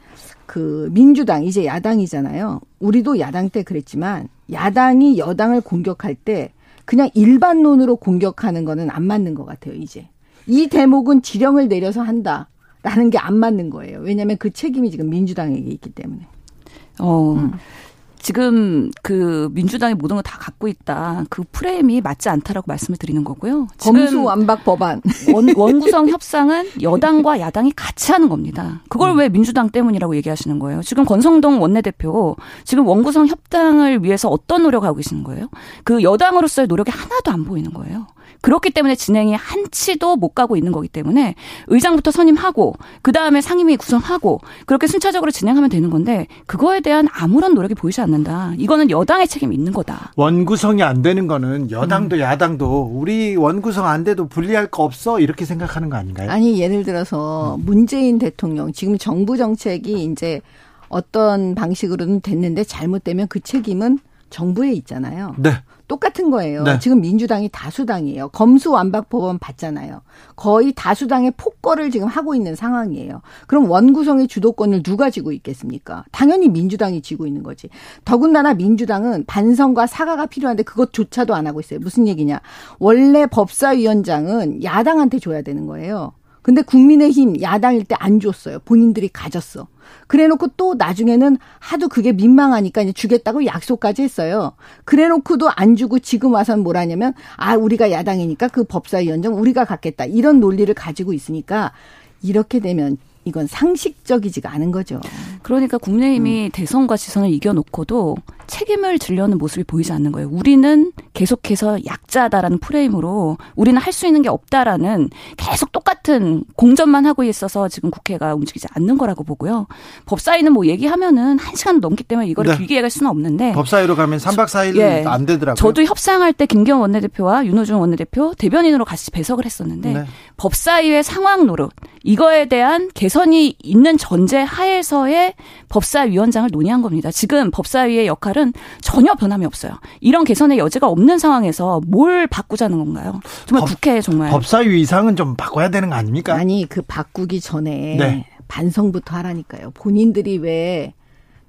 그 민주당 이제 야당이잖아요. 우리도 야당 때 그랬지만 야당이 여당을 공격할 때 그냥 일반론으로 공격하는 거는 안 맞는 것 같아요. 이제. 이 대목은 지령을 내려서 한다라는 게 안 맞는 거예요. 왜냐하면 그 책임이 지금 민주당에게 있기 때문에. 어. 음. 지금 그 민주당이 모든 걸 다 갖고 있다. 그 프레임이 맞지 않다라고 말씀을 드리는 거고요. 검수 완박 법안. 원, 원구성 협상은 여당과 야당이 같이 하는 겁니다. 그걸 음. 왜 민주당 때문이라고 얘기하시는 거예요? 지금 권성동 원내대표 지금 원구성 협상을 위해서 어떤 노력하고 계시는 거예요? 그 여당으로서의 노력이 하나도 안 보이는 거예요. 그렇기 때문에 진행이 한치도 못 가고 있는 거기 때문에 의장부터 선임하고 그 다음에 상임위 구성하고 그렇게 순차적으로 진행하면 되는 건데 그거에 대한 아무런 노력이 보이지 않는다. 이거는 여당의 책임이 있는 거다. 원구성이 안 되는 거는 여당도 음. 야당도 우리 원구성 안 돼도 불리할 거 없어 이렇게 생각하는 거 아닌가요? 아니 예를 들어서 문재인 대통령 지금 정부 정책이 이제 어떤 방식으로는 됐는데 잘못되면 그 책임은 정부에 있잖아요. 네. 똑같은 거예요. 네. 지금 민주당이 다수당이에요. 검수완박법원 받잖아요. 거의 다수당의 폭거를 지금 하고 있는 상황이에요. 그럼 원구성의 주도권을 누가 쥐고 있겠습니까? 당연히 민주당이 쥐고 있는 거지. 더군다나 민주당은 반성과 사과가 필요한데 그것조차도 안 하고 있어요. 무슨 얘기냐? 원래 법사위원장은 야당한테 줘야 되는 거예요. 근데 국민의힘 야당일 때 안 줬어요. 본인들이 가졌어. 그래 놓고 또 나중에는 하도 그게 민망하니까 이제 주겠다고 약속까지 했어요. 그래 놓고도 안 주고 지금 와서는 뭐라냐면 아, 우리가 야당이니까 그 법사위원장 우리가 갖겠다. 이런 논리를 가지고 있으니까 이렇게 되면 이건 상식적이지가 않은 거죠. 그러니까 국민의힘이 음. 대선과 지선을 이겨놓고도 책임을 지려는 모습이 보이지 않는 거예요. 우리는 계속해서 약자다라는 프레임으로 우리는 할 수 있는 게 없다라는 계속 똑같은 공전만 하고 있어서 지금 국회가 움직이지 않는 거라고 보고요. 법사위는 뭐 얘기하면은 한 시간 넘기 때문에 이거를 네. 길게 얘기할 수는 없는데 법사위로 가면 3박 4일 예. 안 되더라고요. 저도 협상할 때 김기현 원내대표와 윤호중 원내대표 대변인으로 같이 배석을 했었는데 네. 법사위의 상황 노릇 이거에 대한 개선이 있는 전제 하에서의 법사위원장을 논의한 겁니다. 지금 법사위의 역할 은 전혀 변함이 없어요. 이런 개선의 여지가 없는 상황에서 뭘 바꾸자는 건가요? 정말 법, 국회 정말 법사위 이상은 좀 바꿔야 되는 거 아닙니까? 아니 그 바꾸기 전에 네. 반성부터 하라니까요. 본인들이 왜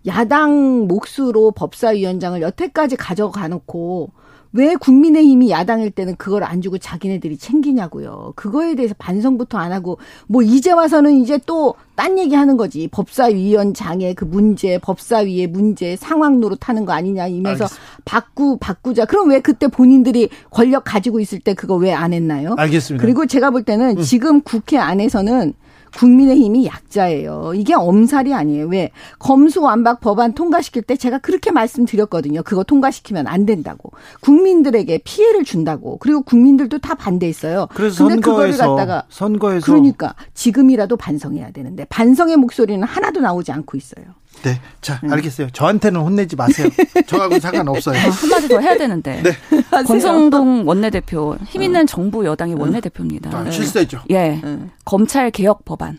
야당 몫으로 법사위원장을 여태까지 가져가 놓고 왜 국민의힘이 야당일 때는 그걸 안 주고 자기네들이 챙기냐고요. 그거에 대해서 반성부터 안 하고 뭐 이제 와서는 이제 또 딴 얘기 하는 거지. 법사위원장의 그 문제, 법사위의 문제, 상황 노릇하는 거 아니냐 이면서 바꾸 바꾸자. 그럼 왜 그때 본인들이 권력 가지고 있을 때 그거 왜 안 했나요? 알겠습니다. 그리고 제가 볼 때는 음. 지금 국회 안에서는 국민의힘이 약자예요. 이게 엄살이 아니에요. 왜? 검수완박 법안 통과시킬 때 제가 그렇게 말씀드렸거든요. 그거 통과시키면 안 된다고. 국민들에게 피해를 준다고. 그리고 국민들도 다 반대했어요. 그래서 근데 선거에서, 그거를 갖다가 선거에서 그러니까 지금이라도 반성해야 되는데 반성의 목소리는 하나도 나오지 않고 있어요. 네. 자, 음. 알겠어요. 저한테는 혼내지 마세요. 저하고 상관없어요. 아, 한마디 더 해야 되는데. 네. 권성동 원내대표, 힘 있는 정부 여당의 원내대표입니다. 아, 실세죠. 예. 네. 검찰 개혁 법안.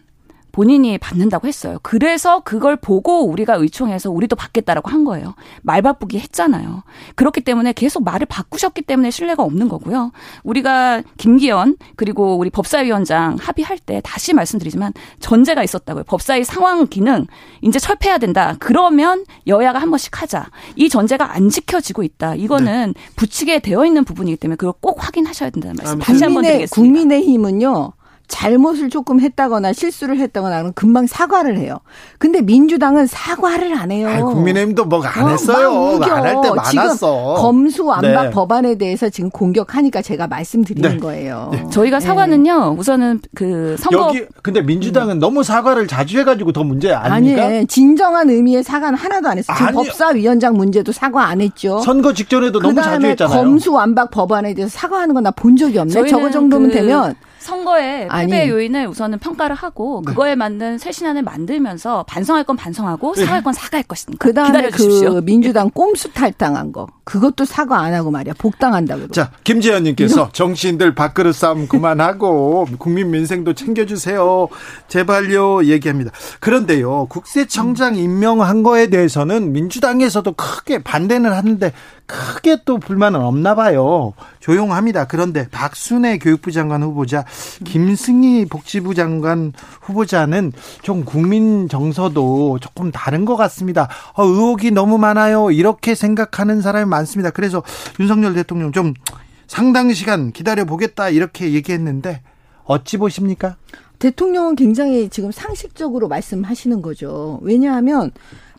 본인이 받는다고 했어요. 그래서 그걸 보고 우리가 의총해서 우리도 받겠다라고 한 거예요. 말 바꾸기 했잖아요. 그렇기 때문에 계속 말을 바꾸셨기 때문에 신뢰가 없는 거고요. 우리가 김기현 그리고 우리 법사위원장 합의할 때 다시 말씀드리지만 전제가 있었다고요. 법사위 상황 기능 이제 철폐해야 된다. 그러면 여야가 한 번씩 하자. 이 전제가 안 지켜지고 있다. 이거는 네. 붙이게 되어 있는 부분이기 때문에 그걸 꼭 확인하셔야 된다는 말씀 아, 다시 한 번 드리겠습니다. 국민의힘은요. 잘못을 조금 했다거나 실수를 했다거나 하면 금방 사과를 해요. 근데 민주당은 사과를 안 해요. 아이, 국민의힘도 뭐안 했어요. 어, 안할 때 많았어. 검수완박 네. 법안에 대해서 지금 공격하니까 제가 말씀드리는 네. 거예요. 네. 저희가 사과는요. 우선은 그 선거 여기 근데 민주당은 음. 너무 사과를 자주 해가지고 더 문제 아닙니까? 아니 진정한 의미의 사과는 하나도 안 했어요. 지금 아니, 법사위원장 문제도 사과 안 했죠. 선거 직전에도 너무 자주 했잖아요. 검수완박 법안에 대해서 사과하는 건 나 본 적이 없네. 저거 정도면 그 되면 선거의 패배 아니. 요인을 우선은 평가를 하고 네. 그거에 맞는 새 신안을 만들면서 반성할 건 반성하고 네. 사과할 건 사과할 것이니까 그다음에 그 민주당 꼼수 탈당한 거 그것도 사과 안 하고 말이야 복당한다고. 자 김재현님께서 정치인들 밥그릇 싸움 그만하고 국민 민생도 챙겨주세요 제발요 얘기합니다. 그런데요 국세청장 임명한 거에 대해서는 민주당에서도 크게 반대는 하는데 크게 또 불만은 없나 봐요. 조용합니다. 그런데 박순애 교육부 장관 후보자, 김승희 복지부 장관 후보자는 좀 국민 정서도 조금 다른 것 같습니다. 어, 의혹이 너무 많아요. 이렇게 생각하는 사람이 많습니다. 그래서 윤석열 대통령 좀 상당 시간 기다려 보겠다 이렇게 얘기했는데 어찌 보십니까? 대통령은 굉장히 지금 상식적으로 말씀하시는 거죠. 왜냐하면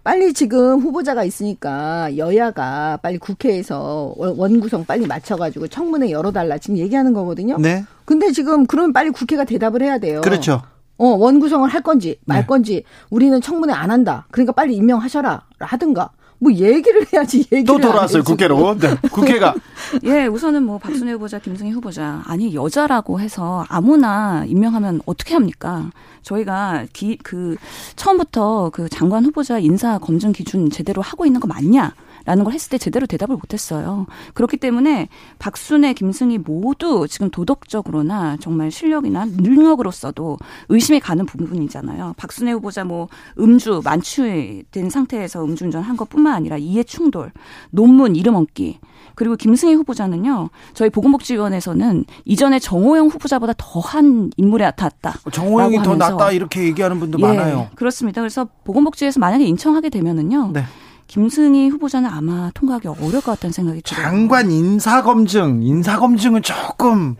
빨리 지금 후보자가 있으니까 여야가 빨리 국회에서 원구성 빨리 맞춰가지고 청문회 열어달라 지금 얘기하는 거거든요. 네. 근데 지금 그러면 빨리 국회가 대답을 해야 돼요. 그렇죠. 어, 원구성을 할 건지 말 네. 건지 우리는 청문회 안 한다. 그러니까 빨리 임명하셔라 하든가. 뭐 얘기를 해야지 얘기를 또 돌아왔어요 국회로. 네, 국회가. 예 우선은 뭐 박순애 후보자 김승희 후보자. 아니 여자라고 해서 아무나 임명하면 어떻게 합니까? 저희가 기, 그 처음부터 그 장관 후보자 인사 검증 기준 제대로 하고 있는 거 맞냐 라는 걸 했을 때 제대로 대답을 못했어요. 그렇기 때문에 박순애, 김승희 모두 지금 도덕적으로나 정말 실력이나 능력으로서도 의심이 가는 부분이잖아요. 박순애 후보자 뭐 음주 만취된 상태에서 음주운전 한 것뿐만 아니라 이해 충돌, 논문 이름 얹기 그리고 김승희 후보자는요. 저희 보건복지위원회에서는 이전에 정호영 후보자보다 더한 인물에 나타났다. 정호영이 더 낫다 이렇게 얘기하는 분도 예, 많아요. 그렇습니다. 그래서 보건복지에서 만약에 인정하게 되면은요. 네. 김승희 후보자는 아마 통과하기 어려울 것 같다는 생각이 들어요. 장관 인사검증, 인사검증은 조금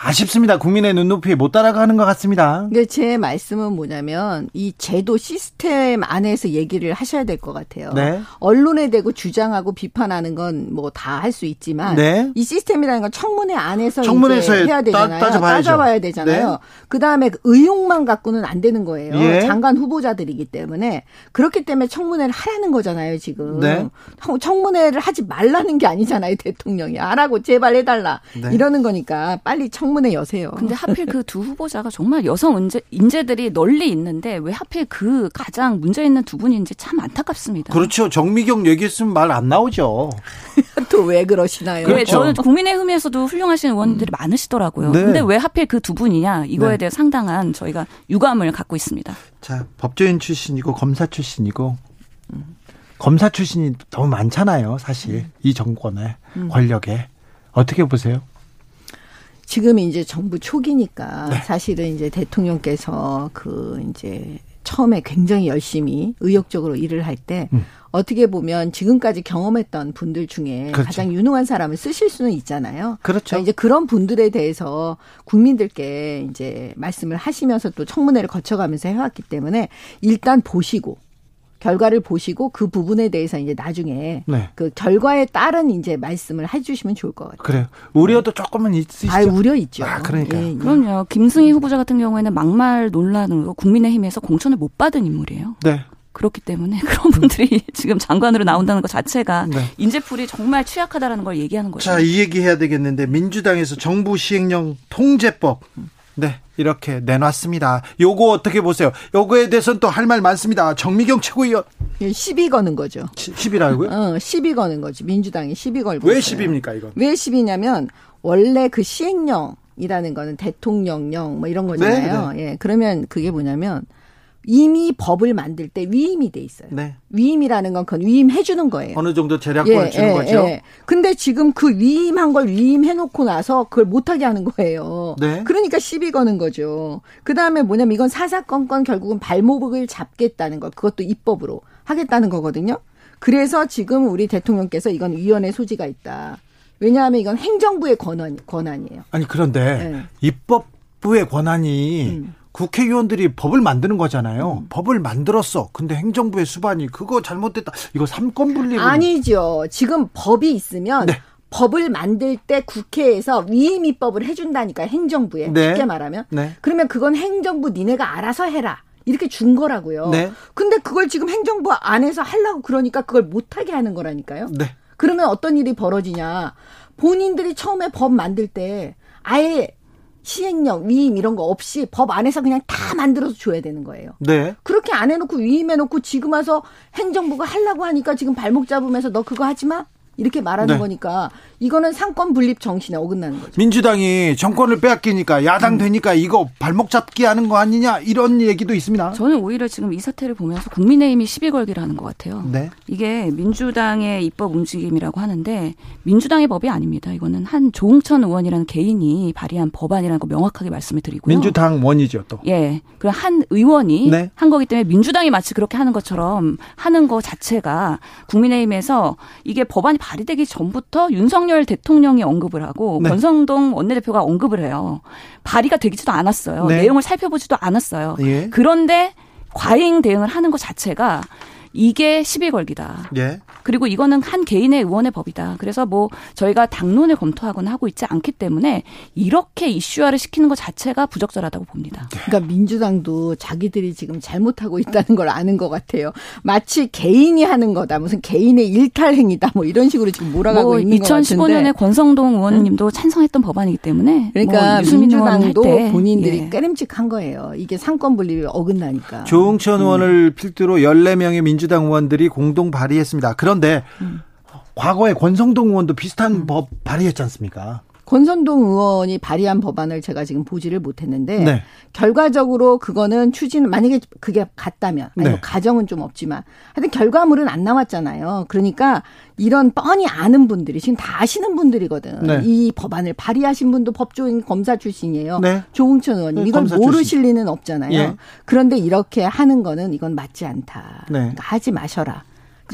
아쉽습니다. 국민의 눈높이에 못 따라가는 것 같습니다. 근데 제 말씀은 뭐냐면 이 제도 시스템 안에서 얘기를 하셔야 될 것 같아요. 네. 언론에 대고 주장하고 비판하는 건 뭐 다 할 수 있지만 네. 이 시스템이라는 건 청문회 안에서 청문회에서 해야 되잖아요. 따, 따져봐야 되잖아요. 네. 그 다음에 의혹만 갖고는 안 되는 거예요. 예. 장관 후보자들이기 때문에 그렇기 때문에 청문회를 하라는 거잖아요. 지금 네. 청문회를 하지 말라는 게 아니잖아요. 대통령이 하라고 제발 해 달라 네. 이러는 거니까 빨리 청 청문회 여세요. 근데 하필 그 두 후보자가 정말 여성 인재, 인재들이 널리 있는데 왜 하필 그 가장 문제 있는 두 분인지 참 안타깝습니다. 그렇죠. 정미경 얘기했으면 말 안 나오죠. 또 왜 그러시나요? 그렇죠. 저는 국민의힘에서도 훌륭하신 의원들이 음. 많으시더라고요. 네. 근데 왜 하필 그 두 분이냐 이거에 네. 대해 상당한 저희가 유감을 갖고 있습니다. 자, 법조인 출신이고 검사 출신이고 음. 검사 출신이 너무 많잖아요. 사실 음. 이 정권의 음. 권력에 어떻게 보세요? 지금 이제 정부 초기니까 네. 사실은 이제 대통령께서 그 이제 처음에 굉장히 열심히 의욕적으로 일을 할때 음. 어떻게 보면 지금까지 경험했던 분들 중에 그렇죠. 가장 유능한 사람을 쓰실 수는 있잖아요. 그렇죠. 그러니까 이제 그런 분들에 대해서 국민들께 이제 말씀을 하시면서 또 청문회를 거쳐가면서 해왔기 때문에 일단 보시고 결과를 보시고 그 부분에 대해서 이제 나중에 네. 그 결과에 따른 이제 말씀을 해주시면 좋을 것 같아요. 그래요. 우려도 조금은 있으시죠. 아, 우려 있죠. 아, 그러니까. 예, 예. 그럼요. 김승희 후보자 같은 경우에는 막말 논란으로 국민의힘에서 공천을 못 받은 인물이에요. 네. 그렇기 때문에 그런 분들이 지금 장관으로 나온다는 것 자체가 네. 인재풀이 정말 취약하다라는 걸 얘기하는 거죠. 자, 이 얘기 해야 되겠는데 민주당에서 정부 시행령 통제법 네. 이렇게 내놨습니다. 요거 어떻게 보세요? 요거에 대해서는 또 할 말 많습니다. 정미경 최고위원. 시비 거는 거죠. 시, 비라고요 어, 시비 거는 거지. 민주당이 시비 걸고. 왜 시비입니까, 이건? 왜 시비냐면 원래 그 시행령 이라는 거는 대통령령 뭐 이런 거잖아요. 네, 네. 예. 그러면 그게 뭐냐면 이미 법을 만들 때 위임이 돼 있어요. 네. 위임이라는 건 그건 위임해 주는 거예요. 어느 정도 재량권 예, 주는 예, 거죠. 예. 근데 지금 그 위임한 걸 위임해 놓고 나서 그걸 못 하게 하는 거예요. 네. 그러니까 시비 거는 거죠. 그 다음에 뭐냐면 이건 사사건건 결국은 발목을 잡겠다는 거. 그것도 입법으로 하겠다는 거거든요. 그래서 지금 우리 대통령께서 이건 위헌의 소지가 있다. 왜냐하면 이건 행정부의 권한 권한이에요. 아니 그런데 네. 입법부의 권한이 음. 국회의원들이 법을 만드는 거잖아요. 음. 법을 만들었어. 근데 행정부의 수반이 그거 잘못됐다. 이거 삼권 분립 아니죠. 지금 법이 있으면 네. 법을 만들 때 국회에서 위임 입법을 해준다니까 행정부에 네. 쉽게 말하면. 네. 그러면 그건 행정부 니네가 알아서 해라. 이렇게 준 거라고요. 네. 근데 그걸 지금 행정부 안에서 하려고 그러니까 그걸 못하게 하는 거라니까요. 네. 그러면 어떤 일이 벌어지냐. 본인들이 처음에 법 만들 때 아예 시행령, 위임 이런 거 없이 법 안에서 그냥 다 만들어서 줘야 되는 거예요. 네. 그렇게 안 해놓고 위임해놓고 지금 와서 행정부가 하려고 하니까 지금 발목 잡으면서 너 그거 하지 마? 이렇게 말하는 네. 거니까 이거는 삼권 분립 정신에 어긋나는 거죠. 민주당이 정권을 빼앗기니까 야당 음. 되니까 이거 발목 잡기 하는 거 아니냐 이런 얘기도 있습니다. 저는 오히려 지금 이 사태를 보면서 국민의힘이 시비 걸기를 하는 것 같아요. 네. 이게 민주당의 입법 움직임이라고 하는데 민주당의 법이 아닙니다. 이거는 한 조홍천 의원이라는 개인이 발의한 법안이라는 거 명확하게 말씀을 드리고요. 민주당 원이죠 또. 예. 그한 의원이 네. 한 거기 때문에 민주당이 마치 그렇게 하는 것처럼 하는 거 자체가 국민의힘에서 이게 법안이 발의 되기 전부터 윤석열 대통령이 언급을 하고 네. 권성동 원내대표가 언급을 해요. 발의가 되지도 않았어요. 네. 내용을 살펴보지도 않았어요. 예. 그런데 과잉 대응을 하는 것 자체가 이게 시비 걸기다. 예. 그리고 이거는 한 개인의 의원의 법이다. 그래서 뭐 저희가 당론을 검토하거나 하고 있지 않기 때문에 이렇게 이슈화를 시키는 것 자체가 부적절하다고 봅니다. 그러니까 민주당도 자기들이 지금 잘못하고 있다는 걸 아는 것 같아요. 마치 개인이 하는 거다. 무슨 개인의 일탈 행위다. 뭐 이런 식으로 지금 몰아가고 뭐 있는 것 같은데. 2015년에 권성동 의원님도 응? 찬성했던 법안이기 때문에 그러니까 뭐 민주당도 본인들이 예. 깨름직한 거예요. 이게 상권 분립이 어긋나니까. 조홍천 음. 의원을 필두로 14명의 민 주당 의원들이 공동 발의했습니다. 그런데 음. 과거에 권성동 의원도 비슷한 음. 법 발의했지 않습니까? 권선동 의원이 발의한 법안을 제가 지금 보지를 못했는데 네. 결과적으로 그거는 추진 만약에 그게 같다면 아니 네. 가정은 좀 없지만 하여튼 결과물은 안 나왔잖아요. 그러니까 이런 뻔히 아는 분들이 지금 다 아시는 분들이거든. 네. 이 법안을 발의하신 분도 법조인 검사 출신이에요. 네. 조홍천 의원님 네, 이걸 모르실 리는 없잖아요. 예. 그런데 이렇게 하는 거는 이건 맞지 않다. 네. 그러니까 하지 마셔라.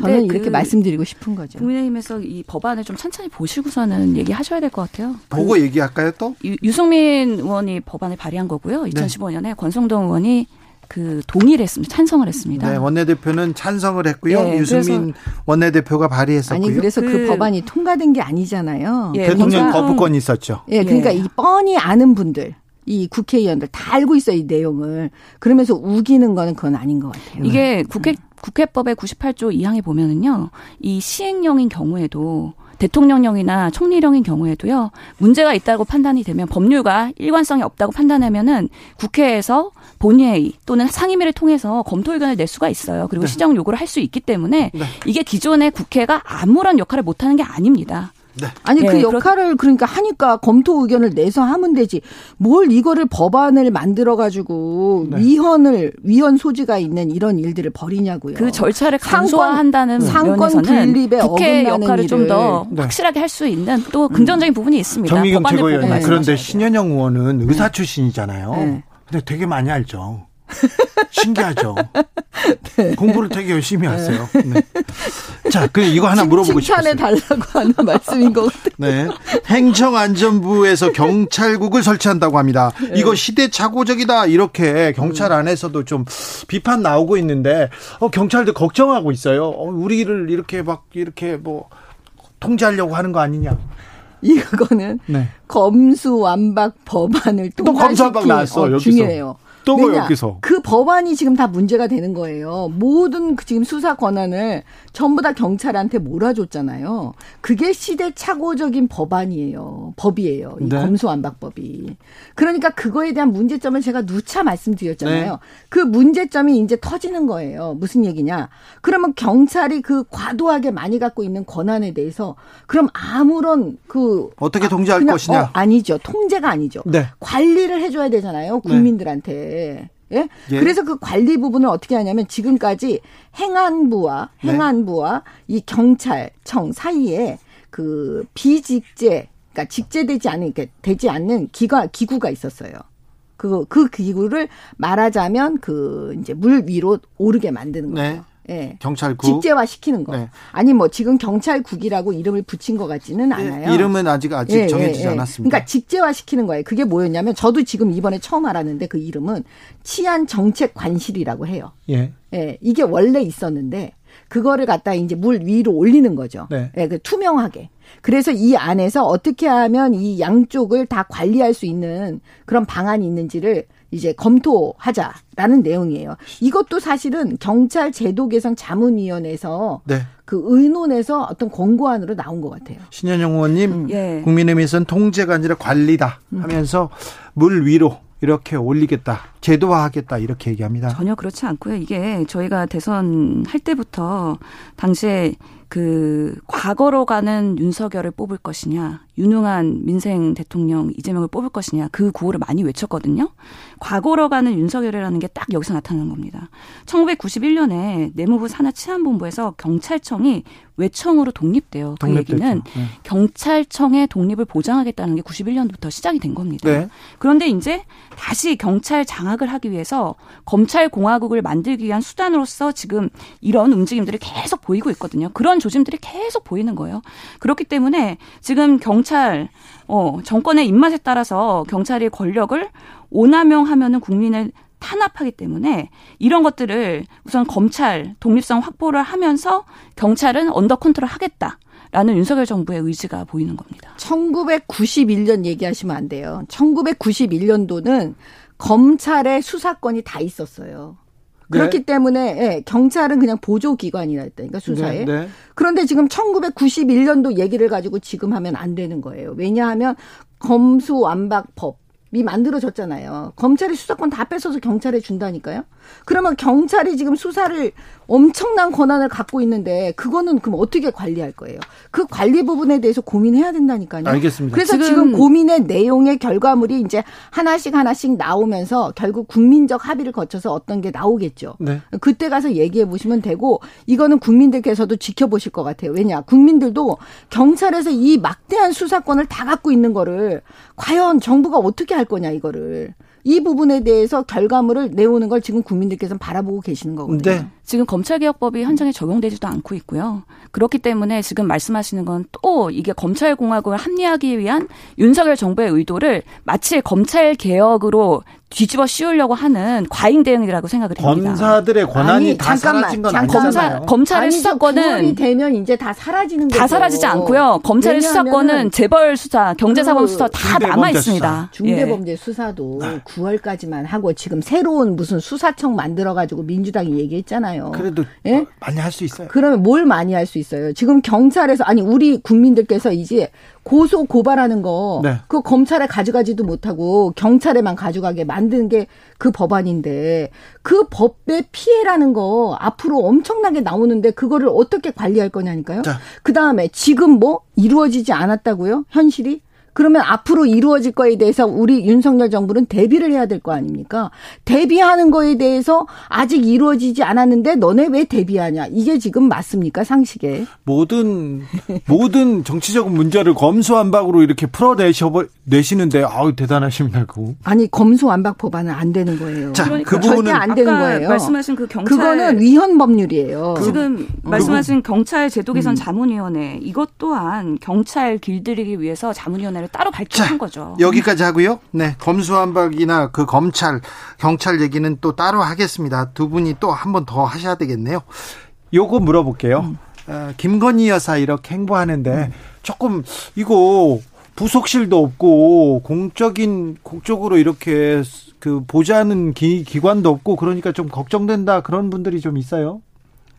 저는 이렇게 그 말씀드리고 싶은 거죠. 국민의힘에서 이 법안을 좀 천천히 보시고서는 얘기하셔야 될 것 같아요. 보고 그 얘기할까요 또? 유, 승민 의원이 법안을 발의한 거고요. 2015년에 네. 권성동 의원이 그 동의를 했습니다. 찬성을 했습니다. 네, 원내대표는 찬성을 했고요. 네, 유승민 원내대표가 발의했었고요. 아니 그래서 그, 그, 법안이 통과된 게 아니잖아요. 예, 대통령 그러니까, 거부권이 있었죠. 예, 그러니까 예. 이 뻔히 아는 분들 이 국회의원들 다 알고 있어요, 이 내용을. 그러면서 우기는 거는 그건 아닌 것 같아요. 이게 국회 국회법의 98조 2항에 보면은요. 이 시행령인 경우에도 대통령령이나 총리령인 경우에도요. 문제가 있다고 판단이 되면 법률과 일관성이 없다고 판단하면은 국회에서 본회의 또는 상임위를 통해서 검토 의견을 낼 수가 있어요. 그리고 네. 시정 요구를 할 수 있기 때문에 네. 이게 기존의 국회가 아무런 역할을 못 하는 게 아닙니다. 네. 아니 네, 그 역할을 그러니까 하니까 검토 의견을 내서 하면 되지. 뭘 이거를 법안을 만들어 가지고 네. 위헌을 위헌 소지가 있는 이런 일들을 벌이냐고요. 그 절차를 간소화한다는 상권 분립에 국회 역할을 좀 더 확실하게 할 수 있는 또 긍정적인 부분이 있습니다. 정미경 최고위원 그런데 신현영 의원은 의사 출신이잖아요. 네. 근데 되게 많이 알죠. 신기하죠. 네. 공부를 되게 열심히 하세요. 네. 자, 그 이거 하나 물어보고 싶어요. 칭찬해 달라고 하는 말씀인 것 같아요. 네. 행정안전부에서 경찰국을 설치한다고 합니다. 네. 이거 시대착오적이다 이렇게 경찰 음. 안에서도 좀 비판 나오고 있는데 어, 경찰도 걱정하고 있어요. 어, 우리를 이렇게 막 이렇게 뭐 통제하려고 하는 거 아니냐. 이거는 네. 검수완박 법안을 또 검수완박 나왔어 어, 여기서. 중요해요. 또 여기서 그 법안이 지금 다 문제가 되는 거예요. 모든 그 지금 수사 권한을 전부 다 경찰한테 몰아줬잖아요. 그게 시대착오적인 법안이에요. 법이에요. 이 네. 검수완박법이. 그러니까 그거에 대한 문제점을 제가 누차 말씀드렸잖아요. 네. 그 문제점이 이제 터지는 거예요. 무슨 얘기냐? 그러면 경찰이 그 과도하게 많이 갖고 있는 권한에 대해서 그럼 아무런 그 어떻게 통제할 아, 것이냐? 어, 아니죠. 통제가 아니죠. 네. 관리를 해줘야 되잖아요. 네. 국민들한테. 예? 예? 그래서 그 관리 부분을 어떻게 하냐면 지금까지 행안부와 네. 행안부와 네. 이 경찰청 사이에 그 비직제 그러니까 직제되지 않은 그러니까 되지 않는 기가 기구가 있었어요. 그, 그 기구를 말하자면 그 이제 물 위로 오르게 만드는 거예요. 네. 예. 경찰국 직제화 시키는 거. 네. 아니 뭐 지금 경찰국이라고 이름을 붙인 것 같지는 예, 않아요. 예, 이름은 아직 아직 예, 정해지지 예, 예. 않았습니다. 그러니까 직제화 시키는 거예요. 그게 뭐였냐면 저도 지금 이번에 처음 알았는데 그 이름은 치안 정책 관실이라고 해요. 예. 예. 이게 원래 있었는데 그거를 갖다 이제 물 위로 올리는 거죠. 네. 예, 그 투명하게. 그래서 이 안에서 어떻게 하면 이 양쪽을 다 관리할 수 있는 그런 방안이 있는지를 이제 검토하자라는 내용이에요. 이것도 사실은 경찰 제도 개선 자문위원회에서 네. 그 의논에서 어떤 권고안으로 나온 것 같아요. 신현영 의원님, 음. 예. 국민의힘에서는 통제가 아니라 관리다 하면서 물 위로 이렇게 올리겠다, 제도화하겠다 이렇게 얘기합니다. 전혀 그렇지 않고요. 이게 저희가 대선 할 때부터 당시에 그 과거로 가는 윤석열을 뽑을 것이냐, 유능한 민생 대통령 이재명을 뽑을 것이냐 그 구호를 많이 외쳤거든요. 과거로 가는 윤석열이라는 게 딱 여기서 나타나는 겁니다. 1991년에 내무부 산하 치안본부에서 경찰청이 외청으로 독립돼요. 그 독립됐죠. 얘기는 네. 경찰청의 독립을 보장하겠다는 게 91년부터 시작이 된 겁니다. 네. 그런데 이제 다시 경찰 장악을 하기 위해서 검찰 공화국을 만들기 위한 수단으로서 지금 이런 움직임들이 계속 보이고 있거든요. 그런 조짐들이 계속 보이는 거예요. 그렇기 때문에 지금 경찰 어 정권의 입맛에 따라서 경찰이 권력을 오남용하면은 국민을 탄압하기 때문에 이런 것들을 우선 검찰 독립성 확보를 하면서 경찰은 under control 하겠다. 라는 윤석열 정부의 의지가 보이는 겁니다. 1991년 얘기하시면 안 돼요. 1991년도는 검찰의 수사권이 다 있었어요. 네. 그렇기 때문에 예, 경찰은 그냥 보조 기관이라 했다니까 수사에. 네, 네. 그런데 지금 1991년도 얘기를 가지고 지금 하면 안 되는 거예요. 왜냐하면 검수완박법 이 만들어졌잖아요. 검찰이 수사권 다 뺏어서 경찰에 준다니까요. 그러면 경찰이 지금 수사를 엄청난 권한을 갖고 있는데 그거는 그럼 어떻게 관리할 거예요? 그 관리 부분에 대해서 고민해야 된다니까요. 알겠습니다. 그래서 지금, 지금 고민의 내용의 결과물이 이제 하나씩 하나씩 나오면서 결국 국민적 합의를 거쳐서 어떤 게 나오겠죠. 네. 그때 가서 얘기해 보시면 되고 이거는 국민들께서도 지켜보실 것 같아요. 왜냐? 국민들도 경찰에서 이 막대한 수사권을 다 갖고 있는 거를 과연 정부가 어떻게 할 거냐 이거를 이 부분에 대해서 결과물을 내오는 걸 지금 국민들께서 바라보고 계시는 거거든요. 네. 지금 검찰개혁법이 현장에 적용되지도 않고 있고요. 그렇기 때문에 지금 말씀하시는 건 또 이게 검찰공화국을 합리하기 위한 윤석열 정부의 의도를 마치 검찰개혁으로 뒤집어 씌우려고 하는 과잉 대응이라고 생각을 합니다. 검사들의 권한이 아니, 다 잠깐만, 사라진 건 아니잖아요. 검사, 검찰의 아니, 수사권은 되면 이제 다 사라지는 거죠. 다 사라지지 않고요. 검찰의 수사권은 재벌 수사, 경제 사범 그 수사 다 남아 있습니다. 중대범죄 예. 수사도 네. 9월까지만 하고 지금 새로운 무슨 수사청 만들어 가지고 민주당이 얘기했잖아요. 그래도 예? 많이 할 수 있어요. 그러면 뭘 많이 할 수 있어요? 지금 경찰에서 아니 우리 국민들께서 이제 고소 고발하는 거, 네. 그 검찰에 가져가지도 못하고 경찰에만 가져가게 만드는 게 그 법안인데 그 법의 피해라는 거 앞으로 엄청나게 나오는데 그거를 어떻게 관리할 거냐니까요. 그 다음에 지금 뭐 이루어지지 않았다고요? 현실이? 그러면 앞으로 이루어질 거에 대해서 우리 윤석열 정부는 대비를 해야 될 거 아닙니까? 대비하는 거에 대해서 아직 이루어지지 않았는데 너네 왜 대비하냐? 이게 지금 맞습니까? 상식에. 모든 모든 정치적 문제를 검수안박으로 이렇게 풀어내셔 내시는데 아우 대단하십니다. 그 아니 검수안박 법안은 안 되는 거예요. 자, 그러니까 그 부분은 안 되는 거예요. 말씀하신 그 경찰 그거는 위헌 법률이에요. 그, 지금 그, 말씀하신 경찰 제도 개선 음. 자문위원회 이것 또한 경찰 길들이기 위해서 자문위원회 방안을 따로 발표한 자, 거죠. 여기까지 하고요. 네, 검수완박이나 그 검찰, 경찰 얘기는 또 따로 하겠습니다. 두 분이 또 한 번 더 하셔야 되겠네요. 요거 물어볼게요. 음. 어, 김건희 여사 이렇게 행보하는데 음. 조금 이거 부속실도 없고 공적인 공적으로 이렇게 그 보자는 기, 기관도 없고 그러니까 좀 걱정된다 그런 분들이 좀 있어요.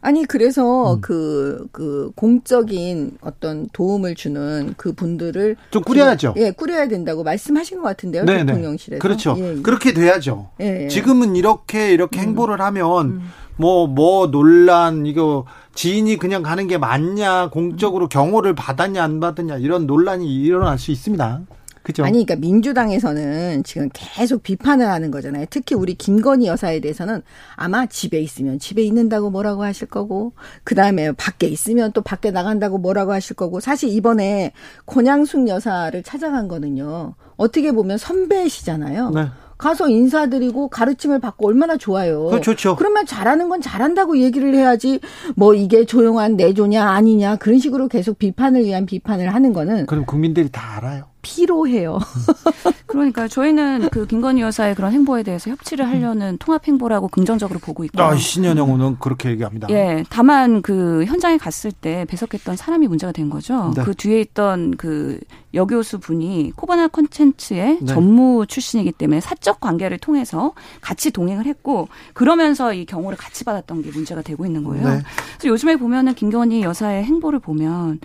아니 그래서 음. 그, 그 공적인 어떤 도움을 주는 그 분들을 좀 꾸려야죠. 예, 꾸려야 된다고 말씀하신 것 같은데요, 네네. 대통령실에서. 그렇죠. 예, 예. 그렇게 돼야죠. 예, 예. 지금은 이렇게 이렇게 음. 행보를 하면 뭐뭐 음. 뭐 논란 이거 지인이 그냥 가는 게 맞냐 공적으로 경호를 받았냐 안 받았냐 이런 논란이 일어날 수 있습니다. 그죠? 아니, 그러니까 민주당에서는 지금 계속 비판을 하는 거잖아요. 특히 우리 김건희 여사에 대해서는 아마 집에 있으면 집에 있는다고 뭐라고 하실 거고, 그 다음에 밖에 있으면 또 밖에 나간다고 뭐라고 하실 거고, 사실 이번에 권양숙 여사를 찾아간 거는요. 어떻게 보면 선배시잖아요. 네. 가서 인사드리고 가르침을 받고 얼마나 좋아요. 그 좋죠. 그러면 잘하는 건 잘한다고 얘기를 해야지 뭐 이게 조용한 내조냐 아니냐 그런 식으로 계속 비판을 위한 비판을 하는 거는 그럼 국민들이 다 알아요. 피로해요. 그러니까 저희는 그 김건희 여사의 그런 행보에 대해서 협치를 하려는 통합 행보라고 긍정적으로 보고 있고. 아, 신현영은 그렇게 얘기합니다. 예. 다만 그 현장에 갔을 때 배석했던 사람이 문제가 된 거죠. 네. 그 뒤에 있던 그 여교수 분이 코바나 콘텐츠의 네. 전무 출신이기 때문에 사적 관계를 통해서 같이 동행을 했고 그러면서 이 경호를 같이 받았던 게 문제가 되고 있는 거예요. 네. 그래서 요즘에 보면은 김건희 여사의 행보를 보면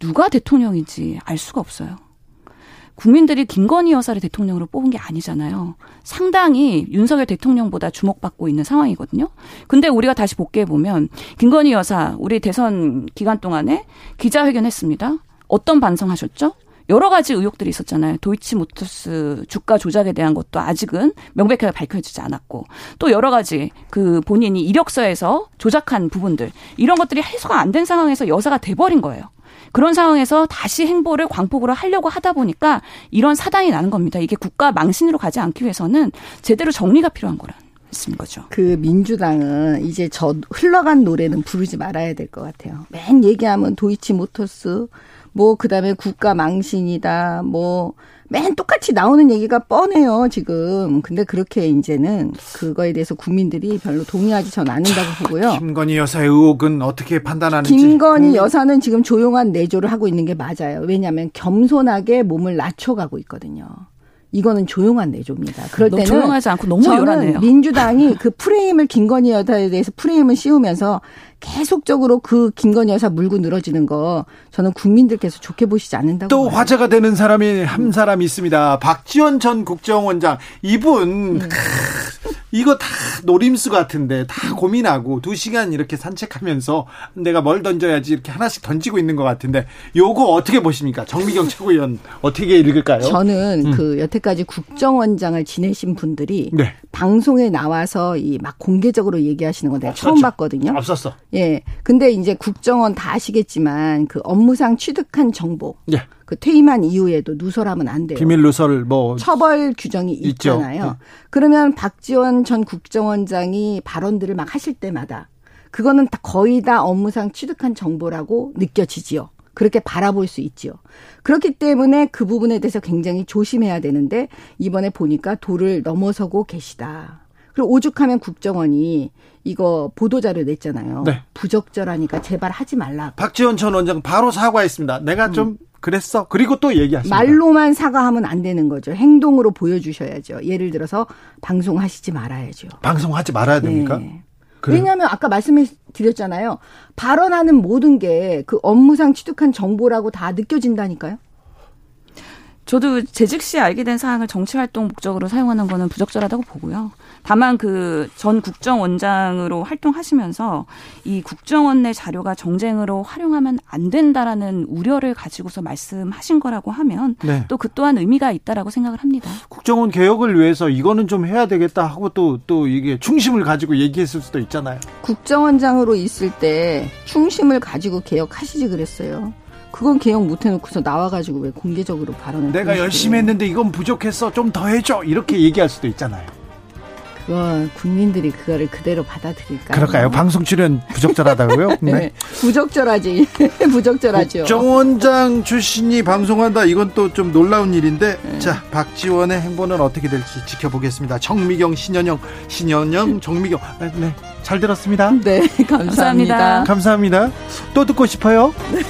누가 대통령인지 알 수가 없어요. 국민들이 김건희 여사를 대통령으로 뽑은 게 아니잖아요. 상당히 윤석열 대통령보다 주목받고 있는 상황이거든요. 근데 우리가 다시 복귀해 보면 김건희 여사 우리 대선 기간 동안에 기자회견 했습니다. 어떤 반성하셨죠? 여러 가지 의혹들이 있었잖아요. 도이치모터스 주가 조작에 대한 것도 아직은 명백하게 밝혀지지 않았고 또 여러 가지 그 본인이 이력서에서 조작한 부분들 이런 것들이 해소가 안 된 상황에서 여사가 돼버린 거예요. 그런 상황에서 다시 행보를 광폭으로 하려고 하다 보니까 이런 사단이 나는 겁니다. 이게 국가 망신으로 가지 않기 위해서는 제대로 정리가 필요한 거라. 있는 거죠. 그 민주당은 이제 저 흘러간 노래는 부르지 말아야 될 것 같아요. 맨 얘기하면 도이치 모터스, 뭐 그 다음에 국가 망신이다, 뭐 맨 똑같이 나오는 얘기가 뻔해요, 지금. 근데 그렇게 이제는 그거에 대해서 국민들이 별로 동의하지 전 않는다고 보고요. 김건희 여사의 의혹은 어떻게 판단하는지. 김건희 여사는 지금 조용한 내조를 하고 있는 게 맞아요. 왜냐하면 겸손하게 몸을 낮춰가고 있거든요. 이거는 조용한 내조입니다. 그럴 때는 조용하지 않고 너무 요란해요. 민주당이 그 프레임을 김건희 여사에 대해서 프레임을 씌우면서 계속적으로 그 김건희 여사 물고 늘어지는 거 저는 국민들께서 좋게 보시지 않는다고 또 봐요. 화제가 되는 사람이 한 사람 있습니다. 박지원 전 국정원장 이분 음. 이거 다 노림수 같은데 다 고민하고 두 시간 이렇게 산책하면서 내가 뭘 던져야지 이렇게 하나씩 던지고 있는 것 같은데 요거 어떻게 보십니까? 정미경 최고위원 어떻게 읽을까요? 저는 음. 그 여태까지 국정원장을 지내신 분들이 네. 방송에 나와서 이 막 공개적으로 얘기하시는 건 내가 없었죠. 처음 봤거든요. 없었어. 예. 근데 이제 국정원 다 아시겠지만 그 업무상 취득한 정보. 예. 그 퇴임한 이후에도 누설하면 안 돼요. 비밀 누설 뭐 처벌 규정이 있잖아요. 네. 그러면 박지원 전 국정원장이 발언들을 막 하실 때마다 그거는 다 거의 다 업무상 취득한 정보라고 느껴지지요. 그렇게 바라볼 수 있지요. 그렇기 때문에 그 부분에 대해서 굉장히 조심해야 되는데 이번에 보니까 도를 넘어서고 계시다. 그리고 오죽하면 국정원이 이거 보도자료 냈잖아요. 네. 부적절하니까 제발 하지 말라. 박지원 전 원장 바로 사과했습니다. 내가 음. 좀 그랬어. 그리고 또 얘기하십니다. 말로만 사과하면 안 되는 거죠. 행동으로 보여주셔야죠. 예를 들어서 방송하시지 말아야죠. 방송하지 말아야 됩니까? 네. 왜냐하면 아까 말씀해 드렸잖아요. 발언하는 모든 게 그 업무상 취득한 정보라고 다 느껴진다니까요. 저도 재직 시 알게 된 사항을 정치활동 목적으로 사용하는 거는 부적절하다고 보고요. 다만 그 전 국정원장으로 활동하시면서 이 국정원 내 자료가 정쟁으로 활용하면 안 된다라는 우려를 가지고서 말씀하신 거라고 하면 네. 또그 또한 의미가 있다라고 생각을 합니다. 국정원 개혁을 위해서 이거는 좀 해야 되겠다 하고 또또 또 이게 충심을 가지고 얘기했을 수도 있잖아요. 국정원장으로 있을 때 충심을 가지고 개혁하시지 그랬어요. 그건 개혁 못 해놓고서 나와가지고 왜 공개적으로 발언을 내가 열심히 했는데 이건 부족했어 좀 더 해줘 이렇게 얘기할 수도 있잖아요. 그건 국민들이 그거를 그대로 받아들일까요? 그럴까요? 방송 출연 부적절하다고요? 네. 네. 부적절하지. 부적절하죠. 정원장 출신이 방송한다. 이건 또 좀 놀라운 일인데. 네. 자, 박지원의 행보는 어떻게 될지 지켜보겠습니다. 정미경, 신현영, 신현영, 정미경. 네, 네. 잘 들었습니다. 네, 감사합니다. 감사합니다. 또 듣고 싶어요? 네.